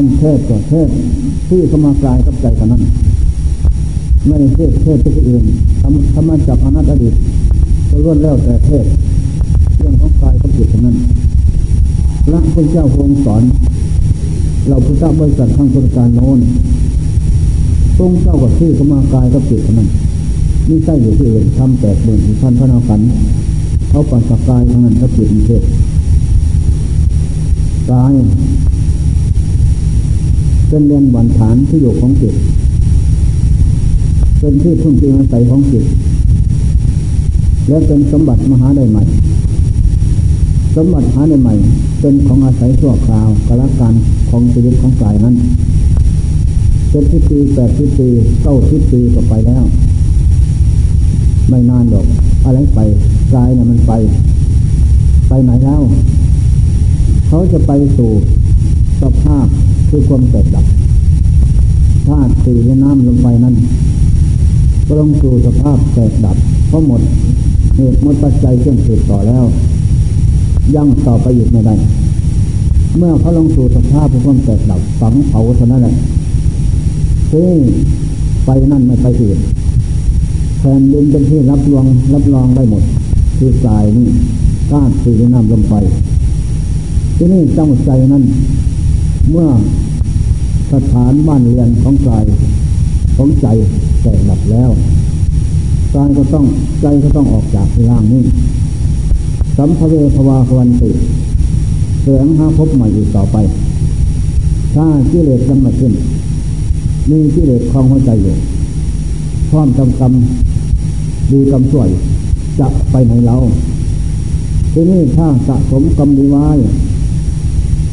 ท่านเทศก็เทศที่สมากลายกับใจเท่านั้น ไม่ได้เทศเทศที่อื่นทำทำมาจากอนัตอดีตก็ล้วนแล้วแต่เทศเรื่องของกายกับจิตเท่านั้นพระพุทธเจ้าทรงสอน เราพุทธบริษัทข้างคนการโน้นทรงเจ้ากับที่สมากายกับจิตเท่านั้นนี่ใช่อยู่ที่อื่นทำแตกเบื่อท่านพระนาขันเขาปัสสกายทั้งนั้นกับจิตมีเทศกาย เป็นเรียนบันฐานที่อยู่ของจิตเป็นที่พึ่งพิงอาศัยของจิตและเป็นสมบัติมหาได้ใหม่ สมบัติหาได้ใหม่ เป็นของอาศัยชั่วคราวกละการของชีวิตของกายนั้นเจ็ดสิบปีแปดสิบปีเก้าสิบปีก็ไปแล้ว ไม่นานหรอก อะไรไปกายเนี่ยมันไป ไปไหนแล้ว เขาจะไปสู่สภาพ คือความแตกดับธาตุสี่และน้ำลงไปนั้นก็ลงสู่สภาพแตกดับเพราะหมดเหตุหมดปัจจัยเครื่องสืบต่อแล้ว ยังต่อไปหยุดไม่ได้ เมื่อเขาลงสู่สภาพของความแตกดับฝังเผาเท่านั้นแหละที่ไปนั่นไม่ไปอื่นแผ่นดินเป็นที่รับรองรับรองได้หมด คือกายนี่ธาตุสี่และน้ำลงไป ที่นี่จังใจนั้น เมื่อสถานบ้านเรือนของกายของใจแตกดับแล้วกายก็ต้องใจก็ต้องออกจากร่างนี้สัมภเวภวาควันติเสืองหาพบใหม่อีกต่อไป ถ้ากิเลสยังไม่ขึ้น มีกิเลสคลองหัวใจอยู่พร้อมจำกรรมดีกรรมช่วยจะไปไหนเราที่นี่ถ้าสะสมกรรมดีไว้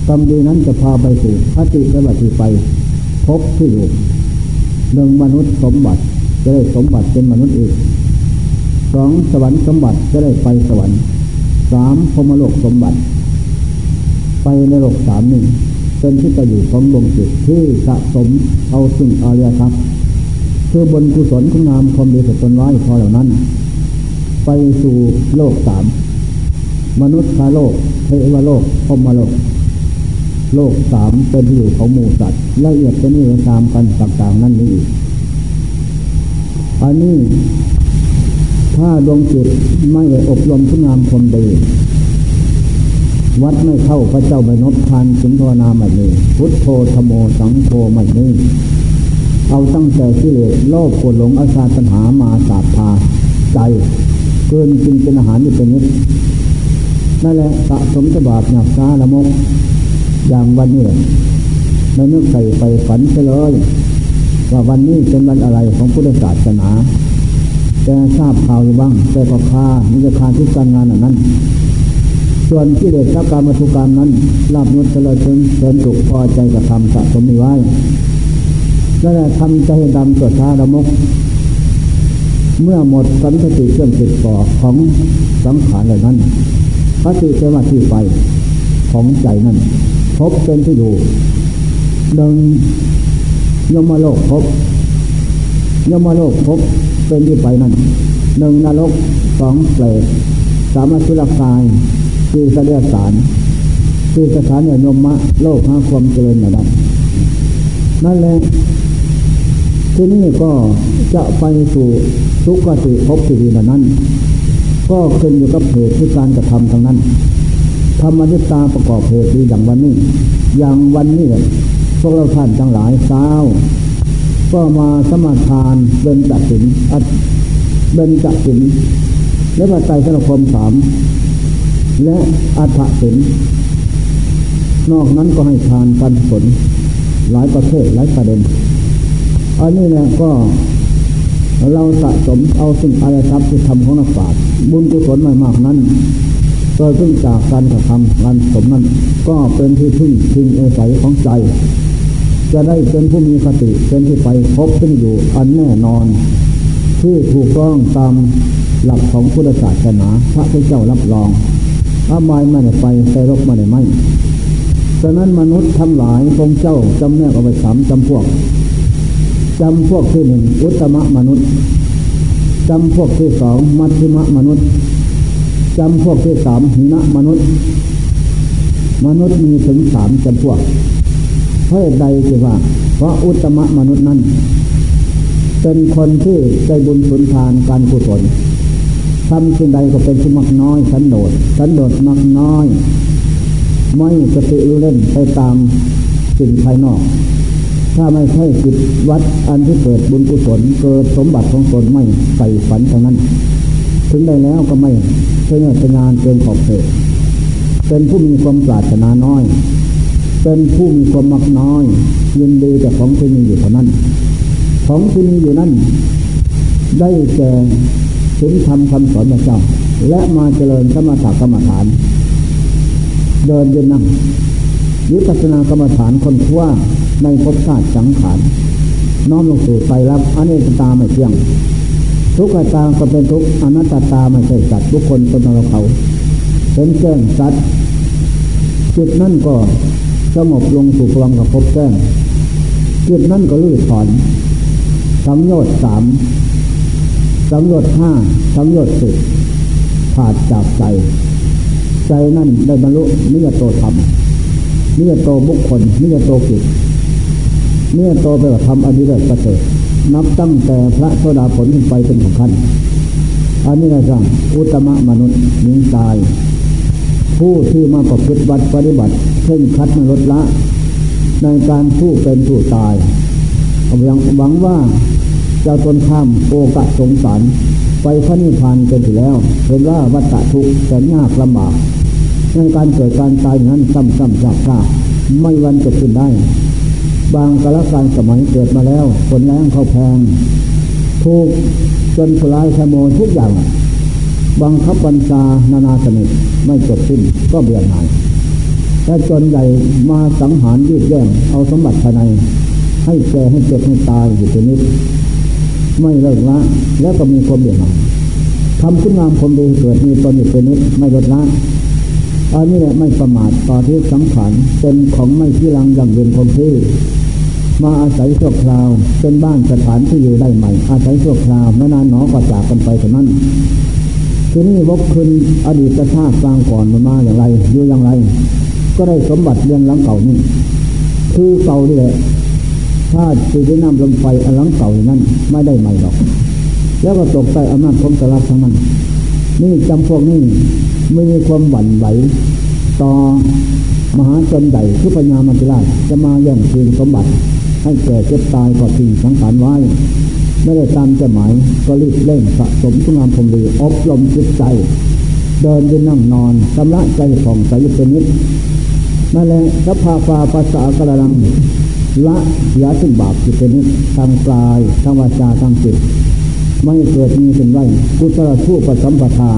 กรรมดีนั้นจะพาไปสู่คติและบัติไปพบที่อยู่หนึ่งมนุษย์สมบัติจะได้สมบัติเป็นมนุษย์อีกสองสวรรค์สมบัติจะได้ไปสวรรค์สามพมโลกสมบัติ ไปในโลกสามหนี่งเป็นที่ประอยู่ของดวงจิตที่สะสมเอาซึ่งอริยทรัพย์คือบนกุศลคุณงามความดีสุดตนไว้พอเหล่านั้น ไปสู่โลกสามมนุษย์าโลกเทวโลกพมโลก โลกสามเป็นที่อยู่ของหมูสัตว์ละเอียดจะนี่ตามกันต่างๆนั่นนี่อีกอันนี้ถ้าดวงจิตไม่อบรมคุณงามความดีวัดไม่เข้าพระเจ้าใบนบทานสุนทรนาไม่มีพุทโธธโมสังโฆไม่มีเอาตั้งแต่ที่เลสโลภโกรหลงอาชาตัญหามาสาบพาใจ เกินจริงเป็นอาหารนี่เป็นนิดนั่นแหละสะสมสบาบหนักซาละมก อย่างวันนี้ไม่นึกใส่ไปฝันเลย ว่าวันนี้เป็นวันอะไรของพุทธศาสนาแต่ทราบข่าวอยู่บ้าง แต่ก็คามิจะคาทุกการงานอันนั้น ส่วนที่เด็กรับการมาทุกการนั้นลาบนุษย์เลยถึงเสริมสุขพอใจกับทำสะสมมีไว้นั่นแหละทำใจดำตัวช้าระมก เมื่อหมดสันติเครื่องติดต่อของสังขารเหล่านั้นพระติเจมาที่ไปของใจนั้น พบเป็นที่อยู่หนึ่งยมโลกพบยมโลกพบเป็นที่ไปนั่นหนึ่งนรกสองเปรตสามสุรกายสี่เสดียสารสี่สถานเนี่ยยมมะโลกหาความเจริญอย่างนั้นนั่นแหละที่นี่ก็จะไปสู่สุขติภพที่ดีนั้น ก็ขึ้นอยู่กับเหตุที่การกระทำทางนั้น ธรรมนิตาประกอบเหตุดีอย่างวันนี้ อย่างวันนี้พวกเราท่านทั้งหลายเช้า ก็มาสมาทานเบนจัดสินอัดเบนจัดสินและปัจจัยสารคมสามและอัฐสินนอกนั้นก็ให้ทานกันผลหลายประเภทหลายประเด็นอันนี้เนี่ยก็เราสะสมเอาสิ่งอะไรทรัพย์ที่ทำของนักปราชญ์บุญกุศลไม่มากนั้น ก็ซึ่งจากการกระทำการสมนั้น ก็เป็นที่พึ่งพิงอาศัยของใจ จะได้เป็นผู้มีคติเป็นที่ไปพบซึ่งอยู่อันแน่นอน ที่ถูกต้องตามหลักของพุทธศาสนาพระพุทธเจ้ารับรองอาบายไม่ได้ไปใส่รกไม่ได้ไม่ฉะนั้นมนุษย์ทั้งหลายทรงเจ้าจำแนกเอาไปสามจำพวกจำพวกที่หนึ่งอุตมะมนุษย์จำพวกที่สองมัชฌิมะมนุษย์ จำพวกที่สามหินะมนุษย์ มนุษย์มีถึงสามจำพวกเพราะใดคือว่า เพราะอุตมะมนุษย์นั้น เป็นคนที่ใจบุญสุนทานการกุศลทำสิ่งใดก็เป็นสมักน้อยสันโดษสันโดษมักน้อย ไม่กระตือรือร้นไปตามสิ่งภายนอก ถ้าไม่ใช่จิตวัดอันที่เกิดบุญกุศลเกิดสมบัติของตนไม่ใส่ฝันทางนั้น ถึงได้แล้วก็ไม่เพื่อเป็นงานเกินขอบเขตเป็นผู้มีความปรารถนาน้อย เป็นผู้มีความมักน้อย ยินดีแต่ของที่มีอยู่เท่านั้น ของที่มีอยู่นั้น ได้แก่ถึงทำคำสอนพระเจ้า และมาเจริญสมถกรรมฐาน เดินยืนนั่งยุทธนากรรมฐานคนทั่วในภพชาติสังขารน้อมลงสู่ใจรับอเนกตาไม่เที่ยง ทุกขตาก็เป็นทุกอนัตตาไม่ใช่สัตว์ทุกคนเป็นเราเขาเป็นแจ้งสัตว์จิตนั่นก็สงบลงสู่พลังกับภพแจ้งจิตนั่นก็ลื่นถอนสังโยชน์สามสังโยชน์ห้าสังโยชน์สิบขาดจากใจ ใจนั่นได้บรรลุนิยโตธรรมนิยโตบุคคลนิยโตกิจนิยโตไปว่าทำอดีเรกประเสริฐ นับตั้งแต่พระโสดาผลขึ้นไปเป็นของขั้นอันนี้นะจ๊ะอุตมะมนุษย์ยิงตาย ผู้ที่มาประพฤติวัดปฏิบัติเช่นคัดมลดละ ในการผู้เป็นผู้ตายหวังว่าจะตนข้ามโอกะสงสารไปพระนิพพานกันถึงแล้วเห็นว่าวัฏทุกข์แสนยากลำบากในการเกิดการตายนั้นซ้ำซ้ำซากซากไม่วันจะขึ้นได้ บางกาลการสมัยเกิดมาแล้วผลแรงเขาแพงถูกจนลายขโมยทุกอย่าง บังคับบัญชานานาสนิทไม่จบสิ้นก็เบื่อหน่ายแต่จนใหญ่มาสังหารยืดแย่งเอาสมบัติภายใน ให้แก่ให้เจ็บให้ตายอยู่ตรงนี้ไม่เลิกละแล้วก็มีความเบื่อหน่ายทำคุณงามความดีเกิดมีตนอยู่เป็นนิดไม่ลดละ อันนี้แหละไม่ประมาทต่อที่สังขารเป็นของไม่ที่รังย่างเย็นคงที่มาอาศัยชั่วคราว เป็นบ้านสถานที่อยู่ได้ใหม่ อาศัยชั่วคราวไม่นานหนอก็จากกันไปเท่านั้นทีนี้วกคืนอดีตชาติกลางก่อนมันมาอย่างไรอยู่อย่างไร ก็ได้สมบัติเรียนหลังเก่านี่คือเก่านี่แหละถ้าตีได้น้ำลมไฟอันหลังเก่านั้นไม่ได้ใหม่หรอก แล้วก็ตกใต้อำนาจของสลับทั้งนั้น นี่จำพวกนี้ไม่มีความหวั่นไหวต่อมหาชนใหญ่คือปัญญามัจจุราชจะมาแย่งชิงสมบัติ ให้แก่เจ็บตายก็ทิ้งสังขารไว้ ไม่ได้ตามจะหมายก็รีบเร่งสะสมคุณงามพรมดีอบรมจิตใจ เดินยืนนั่งนอนชำระใจผ่องใสเป็นนิดนั่นแหละสภาฟาภาษากระลังละยาสึ่งบาปจิตเป็นนิดทางกายทางวาจาทางจิต ไม่เกิดมีเป็นไรกุศลผู้ประสัมปทา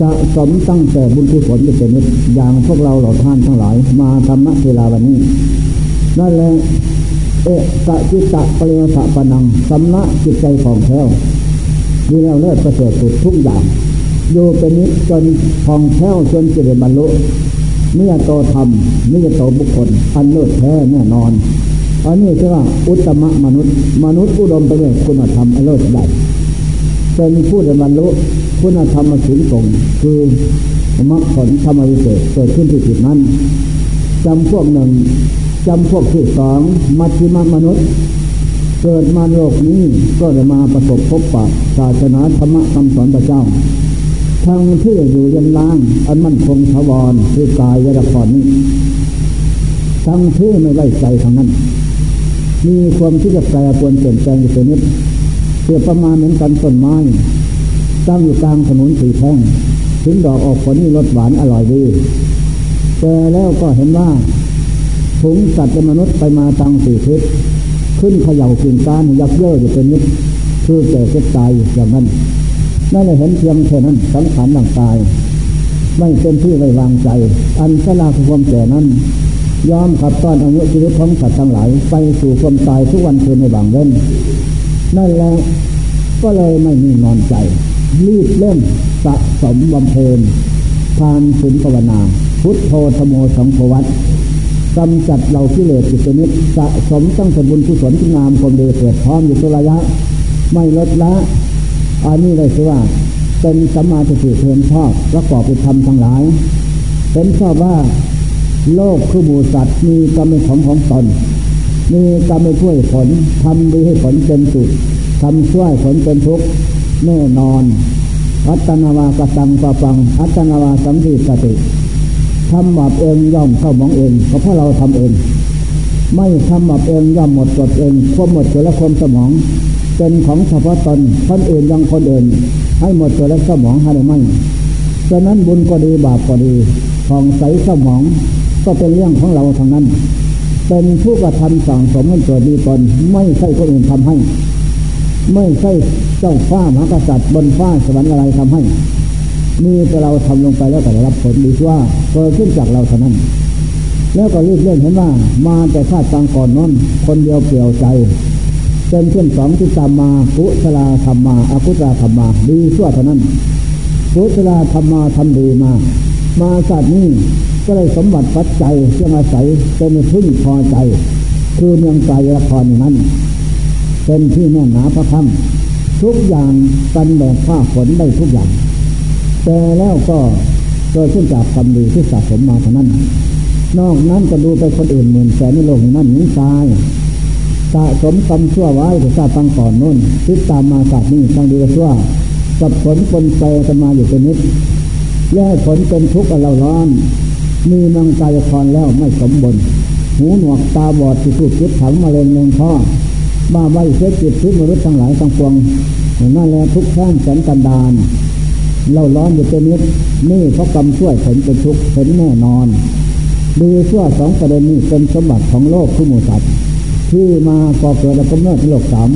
สะสมตั้งแต่บุญกุศลเป็นนิดอย่างพวกเราเหล่าท่านทั้งหลาย มาธรรมะเวลาวันนี้ นั่นแหละเอะกะจิตตะปริยสะปนังสำนักจิตใจของแท้วมีแล้วเลิศประเสริฐสุดทุกอย่างโยเป็นนิดจนของแท้วจนจิตบรรลุเมื่อโตธรรมเมื่อโตบุคคลอันเลิศแท้แน่นอน อันนี้คือว่าอุตมะมนุษย์ มนุษย์อุดมไปด้วยคุณธรรมอันเลิศใหญ่เป็นผู้ได้บรรลุคุณธรรมมาถึงตรงคือมรรคผลธรรมวิเศษเกิดขึ้นที่จิตนั้นจำพวกหนึ่งจำพวกที่สองมัชฌิมมนุษย์ เกิดมาโลกนี้ก็จะมาประสบพบปะศาสนาธรรมคำสอนพระเจ้า ทั้งที่อยู่ยันล่าง อันมั่นคงถาวรคือกายยะครนี้ทั้งที่ไม่ไว้ใจทางนั้น มีความที่จะแปรปรวนเปลี่ยนแปลงอยู่เป็นนิดเพื่อประมาณเหมือนกันต้นไม้ตั้งอยู่กลางถนนสีแท่งถึงดอกออกผลนี่รสหวานอร่อยดีแต่แล้วก็เห็นว่าถุงสัตว์มนุษย์ไปมาทางสี่ทิศขึ้นเขย่ากิ่งการยักเย่ออยู่เป็นนิดคือแก่เจ็บตายอย่างนั้นนั่นเลยเห็นเพียงแค่นั้นสังขารร่างกาย ไม่เป็นที่ไว้วางใจ อันสลาความแก่นั้น ยอมขับต้อนอายุชีวิตของสัตว์ทั้งหลาย ไปสู่ความตายทุกวันคืนในบางเว้นนั่นแหละก็เลยไม่มีนอนใจ รีบเล่นสะสมบำเพ็ญทานศีลภาวนา พุทโธธโมสังโฆวัตกำจัดเหล่ากิเลสจิตนิดสะสมตั้งแต่บุญกุศลที่งามความดีเกิดพร้อมอยู่ตุระยะ ไม่ลดละอันนี้เลยคือว่าเป็นสัมมาทิฏฐิเพียนชอบประกอบไปทำทั้งหลายเป็นชอบว่า โลกคือหมูสัตว์มีกรรมของของตนมีกรรมช่วยผลทำดีให้ผลเป็นสุขทำช่วยผลเป็นทุกข์แน่นอน อัตนาวากสังปะปัง อัตนาวาสังทีสติทำบาปเองย่อมเข้ามองเองเพราะเราทำเอง ไม่ทำบาปเองย่อมหมดกดเองควบหมดตัวและความสมองเป็นของเฉพาะตนคนอื่นยังคนอื่นให้หมดตัวและสมองให้ไม่ฉะนั้นบุญก็ดีบาปก็ดี ของใสสมองก็เป็นเรื่องของเราทางนั้น เป็นผู้กระทำสั่งสมกันเกิดมีตนไม่ใช่คนอื่นทำให้ ไม่ใช่เจ้าฟ้ามหากษัตริย์บนฟ้าสวรรค์อะไรทำให้ มีแต่เราทำลงไปแล้วก็ได้รับผลดีว่าเกิดขึ้นจากเราเท่านั้น แล้วก็รีบเล่อนเห็นว่ามาแต่ชาติตังก่อนนั้นคนเดียวเปลี่ยวใจเป็นเช่นสองที่ตามมากุศลธรรมมาอากุศลธรรมมาดีชั่วเท่านั้นกุศลธรรมมาทำดีมา มาศาสตร์นี้ก็เลยสมบัติปัจจัยเชื่ออาศัยเป็นพึ่งพอใจ คือเมืองใจละครนั้น เป็นที่แน่นหนาพระคำทุกอย่างกันแบบผ้าฝนได้ทุกอย่าง แต่แล้วก็เกิดขึ้นจากกรรมดีที่สะสมมาเท่านั้น นอกนั้นก็ดูไปคนอื่นหมื่นแสนในโลกนั้นหนีตายสะสมกรรมชั่วไว้ถึงชาติตั้งก่อนนู้นติดตามมาศาสตร์นี้ตั้งดีชั่วกับผลปนเปกันมาอยู่เป็นนิด แย่ผลเป็นทุกข์เราร้อน มีมังกายครแล้วไม่สมบูรณ์หูหนวกตาบอดที่ถูกคิดถังมาเร็งเงพ่อบ้าใบเสียจิตทุกมนุษย์ทั้งหลายทั้งปวงนั่นแหละทุกข์แค้แสนกันดานเราร้อนอยู่เป็นนิดนี่เพราะกรรมช่วยผลเป็นทุกข์เห็นแน่นอนดีชั่วสองประเด็นนี้เป็นสมบัติของโลกทุกหมู่สัตว์ที่มาก่อเกิดและกำเนิดโลกสาม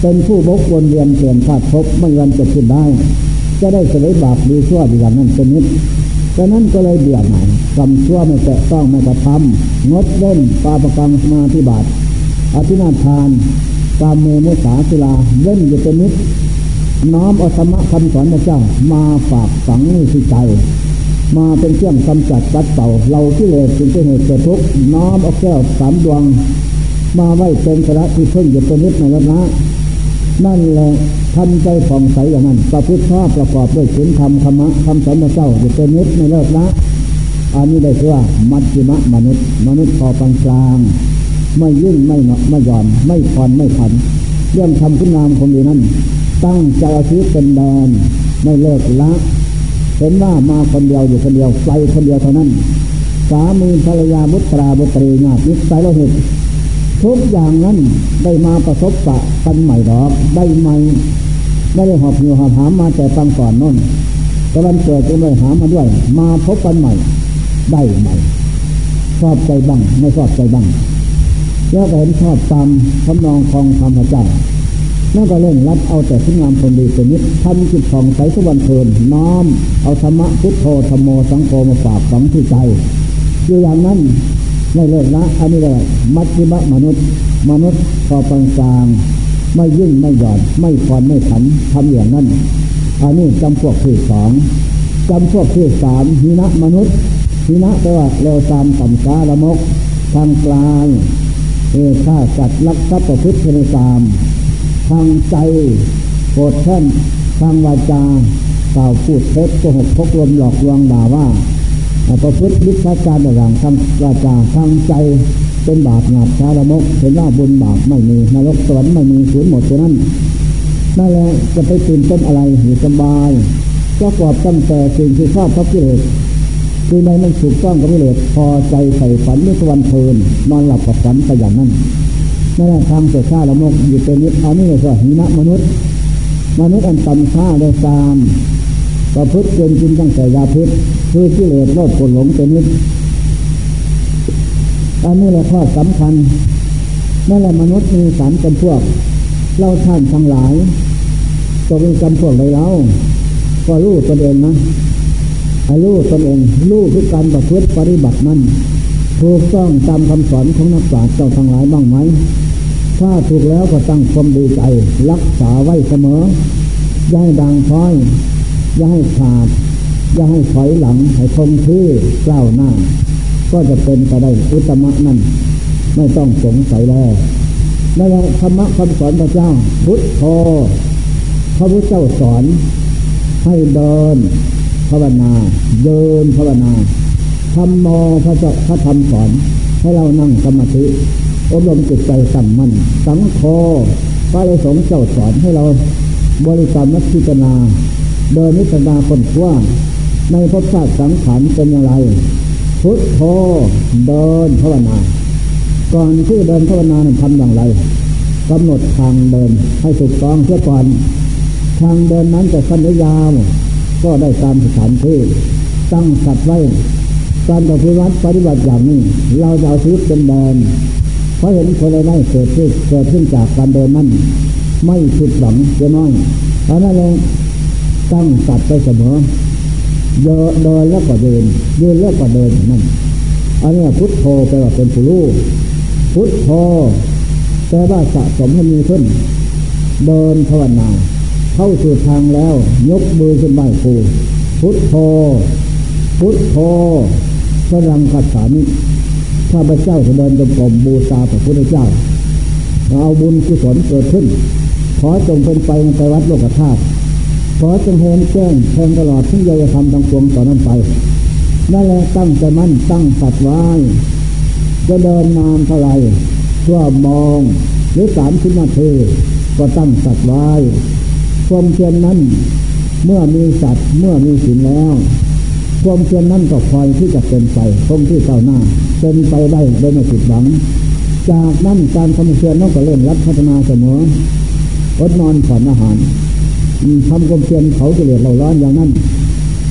เป็นผู้บกวนเวียนเปลี่ยนธาตุภพไม่วันจะขึ้นได้ จะได้เสวยบาปดีชั่วดีอย่างนั้นเป็นนิดดังนั้นก็เลยเบื่อหน่ายกรรมชั่วไม่แตะต้องไม่กระทำงดเล่นปาประกังสมาธิบาตอธินาทานตามเมมุสาศิลาเล่นอยู่เป็นนิดน้อมอสมะคำสอนพระเจ้า มาฝากฝังในที่ใจ มาเป็นเครื่องกำจัดกัดเป่าเราที่เลยจึงเป็นเหตุเกิดทุกข์น้อมเอาแก้วสามดวง มาไว้เป็นสระที่เพิ่งอยู่เป็นนิดในวันะ นั่นแหละทำใจผ่องใสอย่างนั้นประพฤติชอบประกอบด้วยศีลธรรมธรรมะคำสอนพระเจ้าอยู่เป็นนิดในเลิกละอันนี้ได้ชื่อว่ามัจจิมะมนุษย์ มนุษย์พอปานกลาง ไม่ยุ่งไม่หนาะไม่หย่อนไม่คอนไม่ผัน เรื่องทำคุณงามคงดีนั้นตั้งใจอาชีพเป็นแดนไม่เลิกละเห็นว่ามาคนเดียวอยู่คนเดียวไปคนเดียวเท่านั้นสามีภรรยาบุตราบุตรีญาติสายโลหิต ทุกอย่างนั้นได้มาประสบปะกันใหม่หรอกได้ใหม่ไม่ได้หอบหิวหอบหามมาแต่ตังก่อนน้นตะวันเกิดก็ไม่หามาด้วย มาพบกันใหม่ ได้ใหม่ชอบใจบ้างไม่ชอบใจบ้างแล้วก็เห็นชอบตามคำนองของธรรมจักรนั่นก็เล่นรับเอาแต่คุณงามคนดีเป็นนิดทำจิตของใสสวรรณเพลินน้อม เอาธรรมะพุทโธธรรมโมสังโฆมาฝากฝังที่ใจอยู่อย่างนั้น ไม่เลิกละอันนี้เลยมัชฌิมะมนุษย์ มนุษย์พอปานกลาง ไม่ยิ่งไม่หย่อนไม่คอนไม่ขันทำอย่างนั้นอันนี้จำพวกที่สองจำพวกที่สามหินะมนุษย์หินะแปลว่าเร็วตามต่ำกาละมกทางกลางเอฆ่าสัตว์ลักทรัพย์ประพฤติในตาม ทางใจโกรธแค้นทางวาจากล่าวพูดเท็จโกหกพกลมหลอกลวงด่าว่า ประพฤติวิชาการต่างๆทำวาจาทางใจเป็นบาปหยาบชาละมกเห็นว่าบุญบาปไม่มีนรกสวรรค์ไม่มีสูญหมดฉะนั้นนั่นแหละจะไปตื่นต้นอะไรอยู่สบายประกอบตั้งแต่สิ่งที่ชอบพระกิเลสคือในมันถูกต้องกับกิเลสพอใจใส่ฝันไม่สวรรค์เพลินนอนหลับกับฝันไปอย่างนั้นนั่นแหละทางเสียชาละมกอยู่เป็นนิดอันนี้เลยสิหินะมนุษย์ มนุษย์อันต่ำช้าได้ตาม ประพฤติเกินจริงตั้งแต่ยาพิษคือกิเลสโลภโกรหลงเป็นนิดอันนี้แหละข้อสำคัญนั่นแหละมนุษย์มีสามจำพวก เราท่านทั้งหลายตกเป็นจำพวกใดเราก็รู้ตนเองนะให้รู้ตนเองรู้ทุกการประพฤติปฏิบัตินั้นถูกต้องตามคำสอนของนักปราชญ์เจ้าทั้งหลายบ้างไหม ถ้าถูกแล้วก็ตั้งความดีใจ รักษาไว้เสมอย่าให้ดังพ้อย อย่าให้ขาด อย่าให้ถอยหลังให้คงที่กล้าวหน้า ก็จะเป็นไปได้อุตมะนั่นไม่ต้องสงสัยแล้วนั่นแหละธรรมะคำสอนพระเจ้า พุทโธพระพุทธเจ้าสอน ให้เดินภาวนา เดินภาวนาทรมโมพระเจ้าพระธรรมสอน ให้เรานั่งสมาธิอบรมจิตใจตั้งมั่นสังโฆพระเลยสงเจ้าสอนให้เราบริกรรมนักพิจารณา โดยนิสนาคนว่าในพระชาติสังขารเป็นอย่างไร พุทโธเดินภาวนา ก่อนที่เดินภาวนาทำอย่างไรกำหนดทางเดินให้ถูกต้องเพื่อก่อน ทางเดินนั้นจะสั้นหรือยาว ก็ได้ตามสถานที่ตั้งสัตว์ไว้ การปฏิวัติปฏิบัติอย่างนี้ เราจะเอาชีวิตเป็นเดินเพราะเห็นคนใดเกิดขึ้นเกิดขึ้นจากการเดินนั้นไม่ผิดหวังจะน้อยเพราะนั้นเอง ตั้งสัตว์ไปเสมอเดินแล้วก็เดินเดินแล้วก็เดินนั่นอันนี้พุทโธแปลว่าเป็นผู้รู้พุทโธแปลว่าสะสมให้มีขึ้น เดินภาวนา เข้าสู่ทางแล้ว ยกมือขึ้นไหว้ครูพุทโธพุทโธพระรังคัสสามิข้าพเจ้าจะเดินจงกรมบูชาพระพุทธเจ้าเอาบุญกุศลเกิดขึ้น ขอจงเป็นไปในวัดโลกธาตุ ขอจงเห็นแจ้งแทงตลอดที่ยยธรรมทั้งปวงต่อนั้นไปนั่นแหละตั้งใจมั่นตั้งสัตว์ไว้จะเดินนานเท่าไรชั่วมองหรือสามสิบนาทีก็ตั้งสัตว์ไว้ความเพียรนั้น เมื่อมีสัตว์เมื่อมีศีลแล้ว ความเพียรนั้นก็คอยที่จะเป็นไปคงที่เก้าหน้า เป็นไปได้โดยไม่ผิดหวัง จากนั้นการทำเพียรนั้นก็เริ่มรับพัฒนาเสมออดนอนผ่อนอาหาร ทำความเพียรเขาเกลียดเราร้อนอย่างนั้น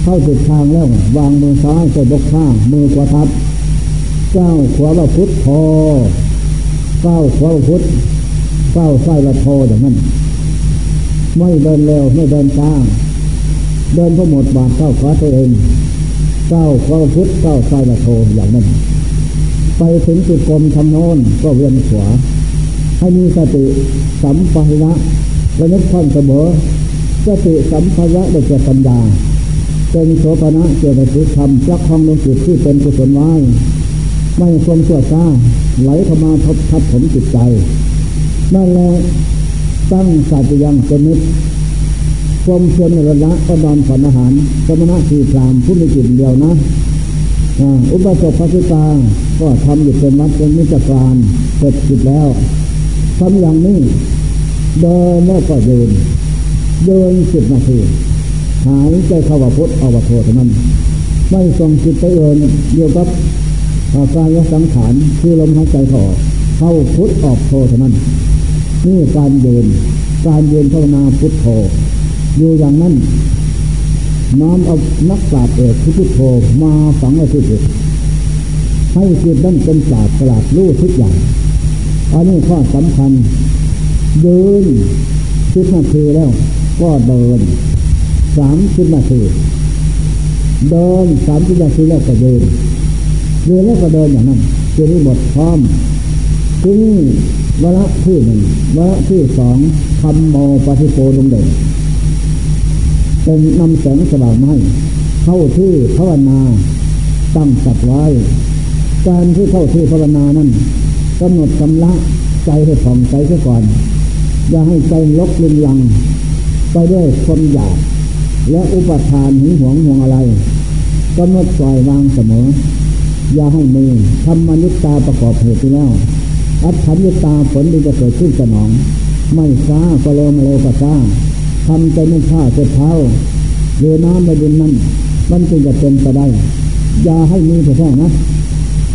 เข้าสุดทางแล้ว วางมือซ้ายใส่บกข้ามือขวาทับก้าวขวาว่าพุทธพอก้าวขวาพุทธก้าวซ้ายละโทอย่างนั้น ไม่เดินเร็วไม่เดินช้าเดินพอหมดบาทเข้าขวาตัวเองก้าวขวาพุทธก้าวซ้ายละโทอย่างนั้น ไปถึงจุดกลมทำโน้นก็เวียนขวาให้มีสติสัมปะระระลึกท่อนเสมอ สติสัมภะได้เกิดปัญญา เป็นโสภณะเกิดในสุธรรมรักคองลงจิตที่เป็นกุศลไว้ไม่ความชั่วซาไหลเข้ามาทบทับผมจิตใจนั่นแหละตั้งสัจยังเป็นนิดความเพียรในระละก็นอนผ่อนอาหารสมณะสี่พรามผู้มีจิตเดียวนะอุปสมบทพิตาก็ทำอยู่เป็นวัดเป็นมิจฉารเสร็จจิตแล้วทำอย่างนี้เดินแล้วก็ยืน เดินสิบนาทีหายใจเข้าว่าพุทธเอาว่าโทเท่านั้นไม่ส่งจิตไปเอินเดียวกับกายสังขารคือลมหายใจเข้าเข้าพุทธออกโทเท่านั้นนี่การเดินการเดินภาวนาพุทธโธอยู่อย่างนั้นน้อมเอานักปราชญ์เอกพุทธโธมาฝังไว้ที่จิตให้จิตนั้นเป็นปราชญ์ปราชญ์รู้ทุกอย่างอันนี้ข้อสำคัญเดินสิบนาทีแล้ว ก็เดินสามสิบนาทีเดินสามสิบนาทีแล้วก็เดินเดินแล้วก็เดินอย่างนั้นคือที่หมดพร้อมที่นี่วระที่หนึ่งวระที่สองทำโมปฏิโปลงเด่นเป็นนำแสงสว่างมาให้เข้าที่ภาวนาตั้งสัตว์ไว้ การที่เข้าที่ภาวนานั้นกำหนดกำละใจให้ผ่องใจเสียก่อน อย่าให้ใจลกลุนลัง ไปด้วยความอยาก และอุปทานหึงหวงห่วงอะไรกำหนดปล่อยวางเสมอ อย่าให้มีทำมนุษตาประกอบเหตุแล้วอัตถัญญตาผลดีจะเกิดขึ้นสนอง ไม่ช้าก็เร็วมาเร็วก็ช้าทำใจไม่ช้าเจ็บเท้าเรือน้ำในดินนั้นมันจึงจะเป็นไปได้ อย่าให้มีแต่แค่นะ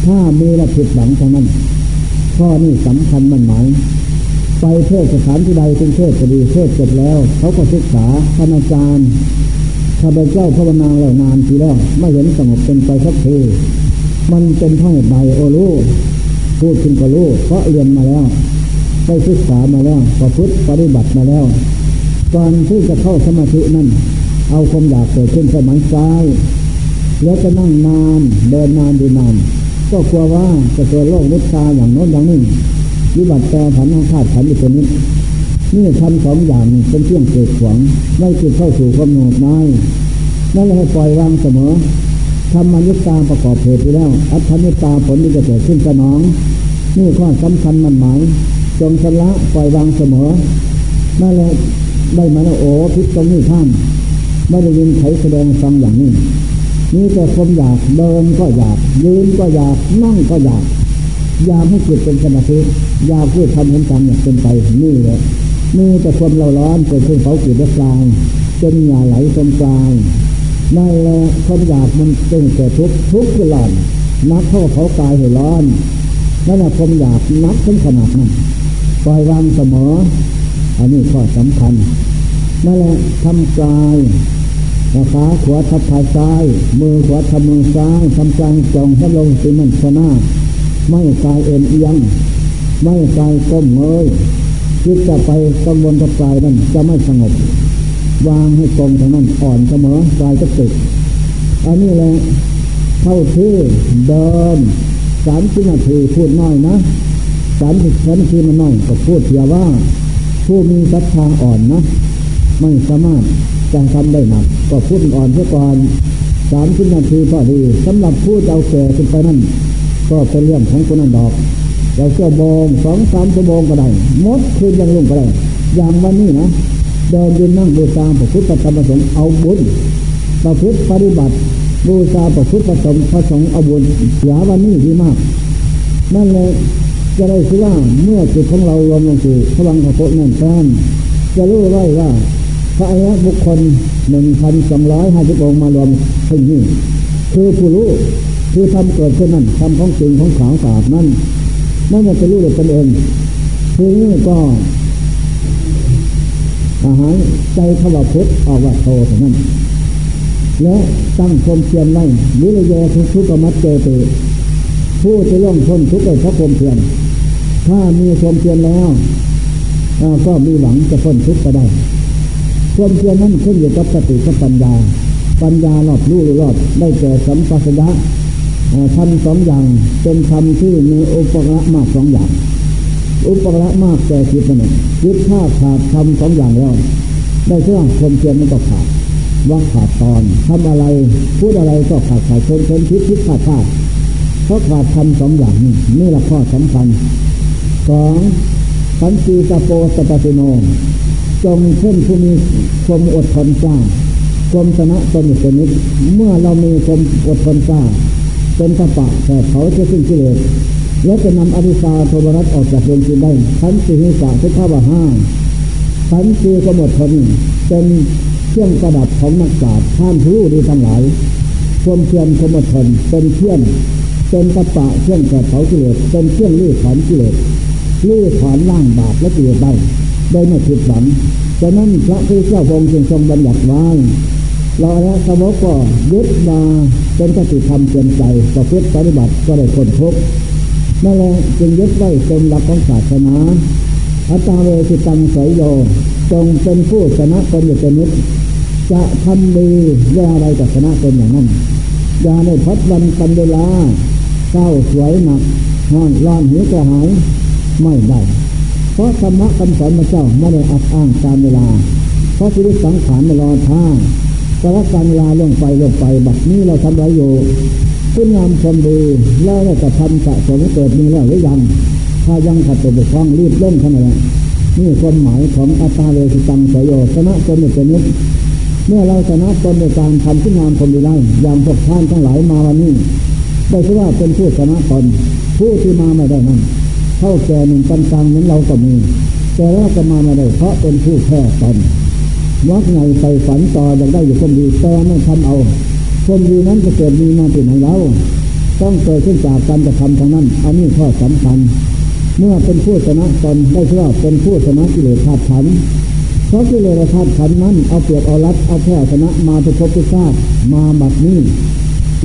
ถ้ามีละผิดหวังทานั้น ข้อนี้สำคัญมันหมาย ไปเทศสถานที่ใดเป็นเทศก็ดีเทศเสร็จแล้ว เขาก็ศึกษาท่านอาจารย์ข้าพเจ้าภาวนาแล้วนานทีแล้วไม่เห็นสงบเป็นไปสักทีมันเป็นเพราะใดโอรู้พูดขึ้นก็รู้เพราะเรียนมาแล้วไปศึกษามาแล้วประพฤติปฏิบัติมาแล้วก่อนที่จะเข้าสมาธินั้นเอาความอยากเกิดขึ้นสมัยซ้ายแล้วจะนั่งนานเดินนานดีนานก็กลัวว่าจะเกิดโรคนิชาอย่างโน้นอย่างนี้ วิบัติแปรผันของธาตุขันอยู่ตัวนี้นี่ทำสองอย่างเป็นเที่ยงเกิดขวางไม่จิตเข้าสู่ความโนดไม้นั่นเลยให้ปล่อยวางเสมอทำมายุตาประกอบเหตุไปแล้ว อัตถยุตาผลที่จะเกิดขึ้นสนอง นี่ข้อสำคัญมันหมาย จงชละปล่อยวางเสมอนั่นแหละได้มาแล้วโอ้พิษตรงนี้ท่านไม่ได้ยินใครแสดงฟังอย่างนี้นี่แต่ความอยากเดินก็อยากยืนก็อยากนั่งก็อยาก ยากให้จิตเป็นสมาธิยากพูดทำเห็นกรรมอย่างเป็นไปนี่แหละนี่แต่ความเราร้อนเกิดขึ้นเผาจิตและกลางจนหยาไหลตรงกลางนั่นแหละความอยากมันจึงเกิดทุกทุกข์ตลอดนักเข้าเขากายให้ร้อนนั่นแหละความอยากนักถึงขนาดนั้นปล่อยวางเสมออันนี้ข้อสำคัญนั่นแหละทำกายขาขวาทับขาซ้าย มือขวาทับมือซ้ายทำกลางจองให้ลงสิมันชนะ ไม่กายเอ็นเอียง ไม่กายก้มเงยคิดจะไปกังวลกับกายนั้นจะไม่สงบ วางให้ตรงทางนั้นอ่อนเสมอกายจะติดอันนี้แหละเท่าที่เดินสามสิบนาทีพูดน้อยนะสามสิบนาทีมันน้อยก็พูดเพียว่า ผู้มีศรัทธาอ่อนนะไม่สามารถจะทำได้หนักก็พูดอ่อนเพื่อก่อนสามสิบนาทีพอดีสำหรับผู้เอาแก่ขึ้นไปนั่น ก็เป็นเรื่องของคนนั้นดอกเราเชื่อโมงสองสามชั่วโมงก็ได้มดคืนยังลงก็ได้อย่างวันนี้นะเดินยืนนั่งบูชาพระพุทธธรรมประสงค์เอาบุญประพฤติปฏิบัติบูชาพระพุทธประสงค์พระสงฆ์เอาบุญเสียวันนี้ดีมาก นั่นเลยจะได้คือว่าเมื่อจิตของเรารวมลงสู่พลังพระพุทธนั่นแท้จะรู้ไว้ว่าพระอริยบุคคลหนึ่งพันสองร้อยห้าสิบองค์มารวมที่นี่คือผู้รู้ คือทำเกิดขึ้นนั่นทำของจริงของขาวสะอาดนั่นนั่นจะรู้เลยตนเองทีนี้ก็อาหารใจขวาพุทธออกว่าโตเท่านั้นและตั้งความเพียรไว้วิริยทุกทุกมัดเจเตผู้จะล่องพ้นทุกข์ได้เพราะความเพียรถ้ามีความเพียรแล้วก็มีหวังจะพ้นทุกข์ก็ได้ความเพียรนั้นขึ้นอยู่กับสติกับปัญญา ปัญญารอบรู้รอบได้แก่สัมปัสยะ ทำสองอย่างเป็นคำที่มีอุปกระมากสองอย่าง อุปกระมากแต่คิดนั่นคิดถ้าขาดทำสองอย่างแล้วได้เชื่อคนเพียรมันก็ขาดว่าขาดตอนทำอะไรพูดอะไรก็ขาดขาดชนชนคิดคิดขาดขาดเพราะขาดทำสองอย่างนี้นี่แหละข้อสำคัญสองสันติสโปสตติโน จงเช่นผู้มีความอดทนกล้าความชนะตนอยู่เป็นนิดเมื่อเรามีความอดทนกล้า เป็นตะปะแต่เขาจะสิ้นกิเลสและจะนำอริสาโทบรัตออกจากดวงจิตได้ทันสีหิสาทุกข้าวห้าทันสีก็หมดทนเป็นเครื่องประดับของนักปราชญ์ท่านผู้ดีทั้งหลายความเพียรความอดทนเป็นเชื่อนเป็นตะปะเครื่องแก่เผากิเลสเป็นเครื่องลื้อถอนกิเลสลื้อถอนล่างบาปและกิเลสได้โดยไม่ผิดหวังฉะนั้นพระพุทธเจ้าองค์จึงทรงบัญญัติไว้ เราล้วสมก็ยึดมาเป็นกติธรรมเตือนใจประพฤติปฏิบัติก็ได้คนพบนั่นแหละจึงยึดไว้เป็นหลักของศาสนาอัตตาเวสิตังสยโยจงเป็นผู้ชนะตนอยู่เป็นนิดจะทำดีเรื่องอะไรกับชนะตนอย่างนั้นอย่าได้พัดวันกันเวลาเศร้าสวยหนักนอนร้อนหิวกระหายไม่ได้เพราะธรรมะคำสอนพระเจ้าไม่ได้อัดอ้างตามเวลา เพราะชีวิตสังขารไม่รอท่า ก็รักการเวลาลงไปลงไปบัดนี้เราทำไรอยู่คุณงามความดีแล้วเราจะทำสะสมเกิดมีแล้วหรือยัง ถ้ายังขัดตัวบกพร่องรีบเล่นขนาดนี่ความหมายของอัตตาเวสิตังสยโยชนะตนเป็นนิดเมื่อเราชนะตนในการทำคุณงามความดีได้ยางพวกท่านทั้งหลายมาวันนี้ได้ชื่อว่าเป็นผู้ชนะตนผู้ที่มาไม่ได้นั่นเท่าแก่หนึ่งปันตังเหมือนเราก็มี แต่แล้วก็มาไม่ได้เพราะเป็นผู้แพ้ตน วักไงไปฝันต่ออยากได้อยู่คนดีแต่ไม่ทำเอาคนดีนั้นจะเกิดมีมาที่ไหนแล้วต้องเกิดขึ้นจากการกระทำทางนั้น อันนี้ข้อสำคัญ เมื่อเป็นผู้ชนะตนได้ชื่อว่าเป็นผู้ชนะกิเลสธาตุขันเพราะกิเลสธาตุขันนั้นเอาเปรียบเอารัดเอาแพ้ชนะมาทุกภพทุกชาติมาบัดนี้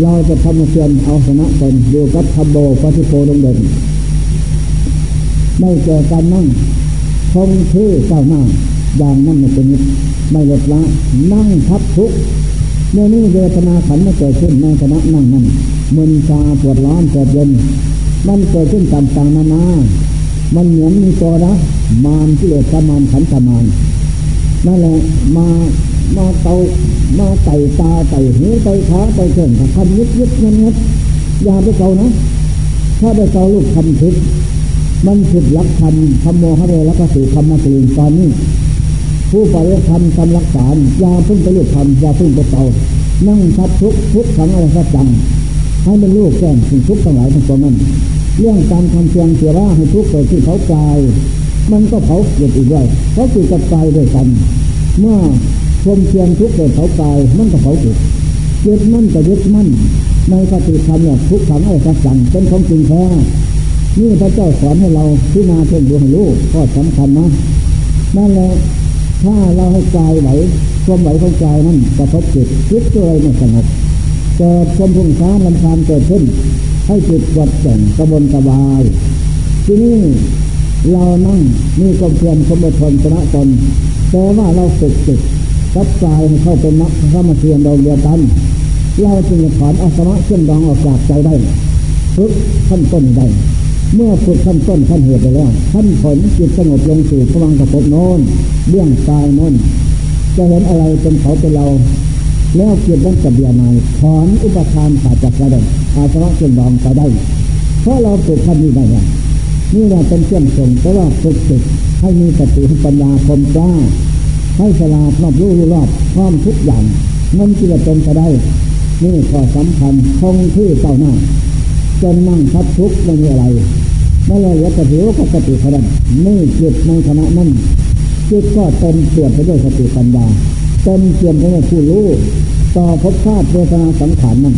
เราจะทำเชียนเอาชนะตนดูกับทับโบปฏิโพดงเด่นไม่เจอการนั่งคงที่อเจ้าหน้า อย่างนั้นไม่เป็นไม่ลดละนั่งทับทุกเมื่อนี้เวทนาขันไม่เกิดขึ้นในขณะนั่งนั่นมึนชาปวดร้อนปวดเย็นมันเกิดขึ้นต่างๆนานา มันเหมือนมีตัวนะมารที่เลือดมานขันมานนั่นแหละมามาเตามาไต่ตาไต่หูไต่ขาไต่เข่งทำยึดยึดเงี้ยเงี้ยอย่าไปเกานะถ้าไปเกาลูกทำผิดมันผิดหลักธรรมธรรมโมหะเรแล้วก็สื่อธรรมะสิริตอนนี้ ผู้ปฏิบัติธรรมทำรักษาอย่าพึ่งไปลูกธรรมอย่าพึ่งไปเตานั่งทับทุกทุกขังอะไรสักจังให้เป็นลูกแก้งสิ่งทุกข์ทั้งหลายทั้งปวงนั้นเรื่องการทำเพียงเสียว่าให้ทุกข์เกิดขึ้นเขากาย มันก็เผาเกิดอีกด้วยเพราะคือกับกายด้วยกัน เมื่อชมเพียงทุกข์เกิดเผากายมันก็เผาเกิดยึดมั่นก็ยึดมั่นในปฏิธรรมเนี่ยทุกขังอะไรสักจังเป็นของจริงแท้นี่พระเจ้าสอนให้เราพิจารณาเพื่อดูให้รู้ข้อสำคัญนะนั่นแหละ ถ้าเราให้กายไหวความไหวของกายนั้นกระทบจิตจิตตัวอะไม่สงบเกิดความพุ่งซ้านลำคาญเกิดขึ้น ให้จิตวัดแก่งกระบนกระบาย ที่นี่เรานั่งมีความเพียรสมบูรณ์ชนะตนแต่ว่าเราฝึกจิตกับกายให้เข้าเป็นนักสมาธิเราเดียวกัน เราจึงจะถอนอาสมะเชื่อมดองออกจากใจได้ ฝึกขั้นต้นได้ เมื่อฝึกขั้นต้นขั้นเหตุไปแล้วขั้นผลจิตสงบลงสู่พลังกระพบโน้นเรื่องกายโน้นจะเห็นอะไรเป็นเขาเป็นเรา แล้วเกียรตินั้นกับเบียนายถอนอุปทานขาดจากกระดัอาสวะเชื่อมดองไปได้ เพราะเราฝึกขั้นนี้ได้แล้วนี่เราเป็นเครื่องส่งเพราะว่าฝึกจิตให้มีสติปัญญาคมกล้าให้สลาดรอบรู้รอบพร้อมทุกอย่างมันจะเป็นไปได้ นี่ข้อสำคัญคงที่เต้าหน้า จนนั่งทับทุกข์ไม่มีอะไรไม่เลยวัตถุก็สติขนาดนี่จิตในขณะนั้นจิตก็เต็มเปี่ยมไปด้วยสติปัญญาเต็มเปี่ยมไปด้วยผู้รู้ต่อภพชาติเวทนาสังขารนั้น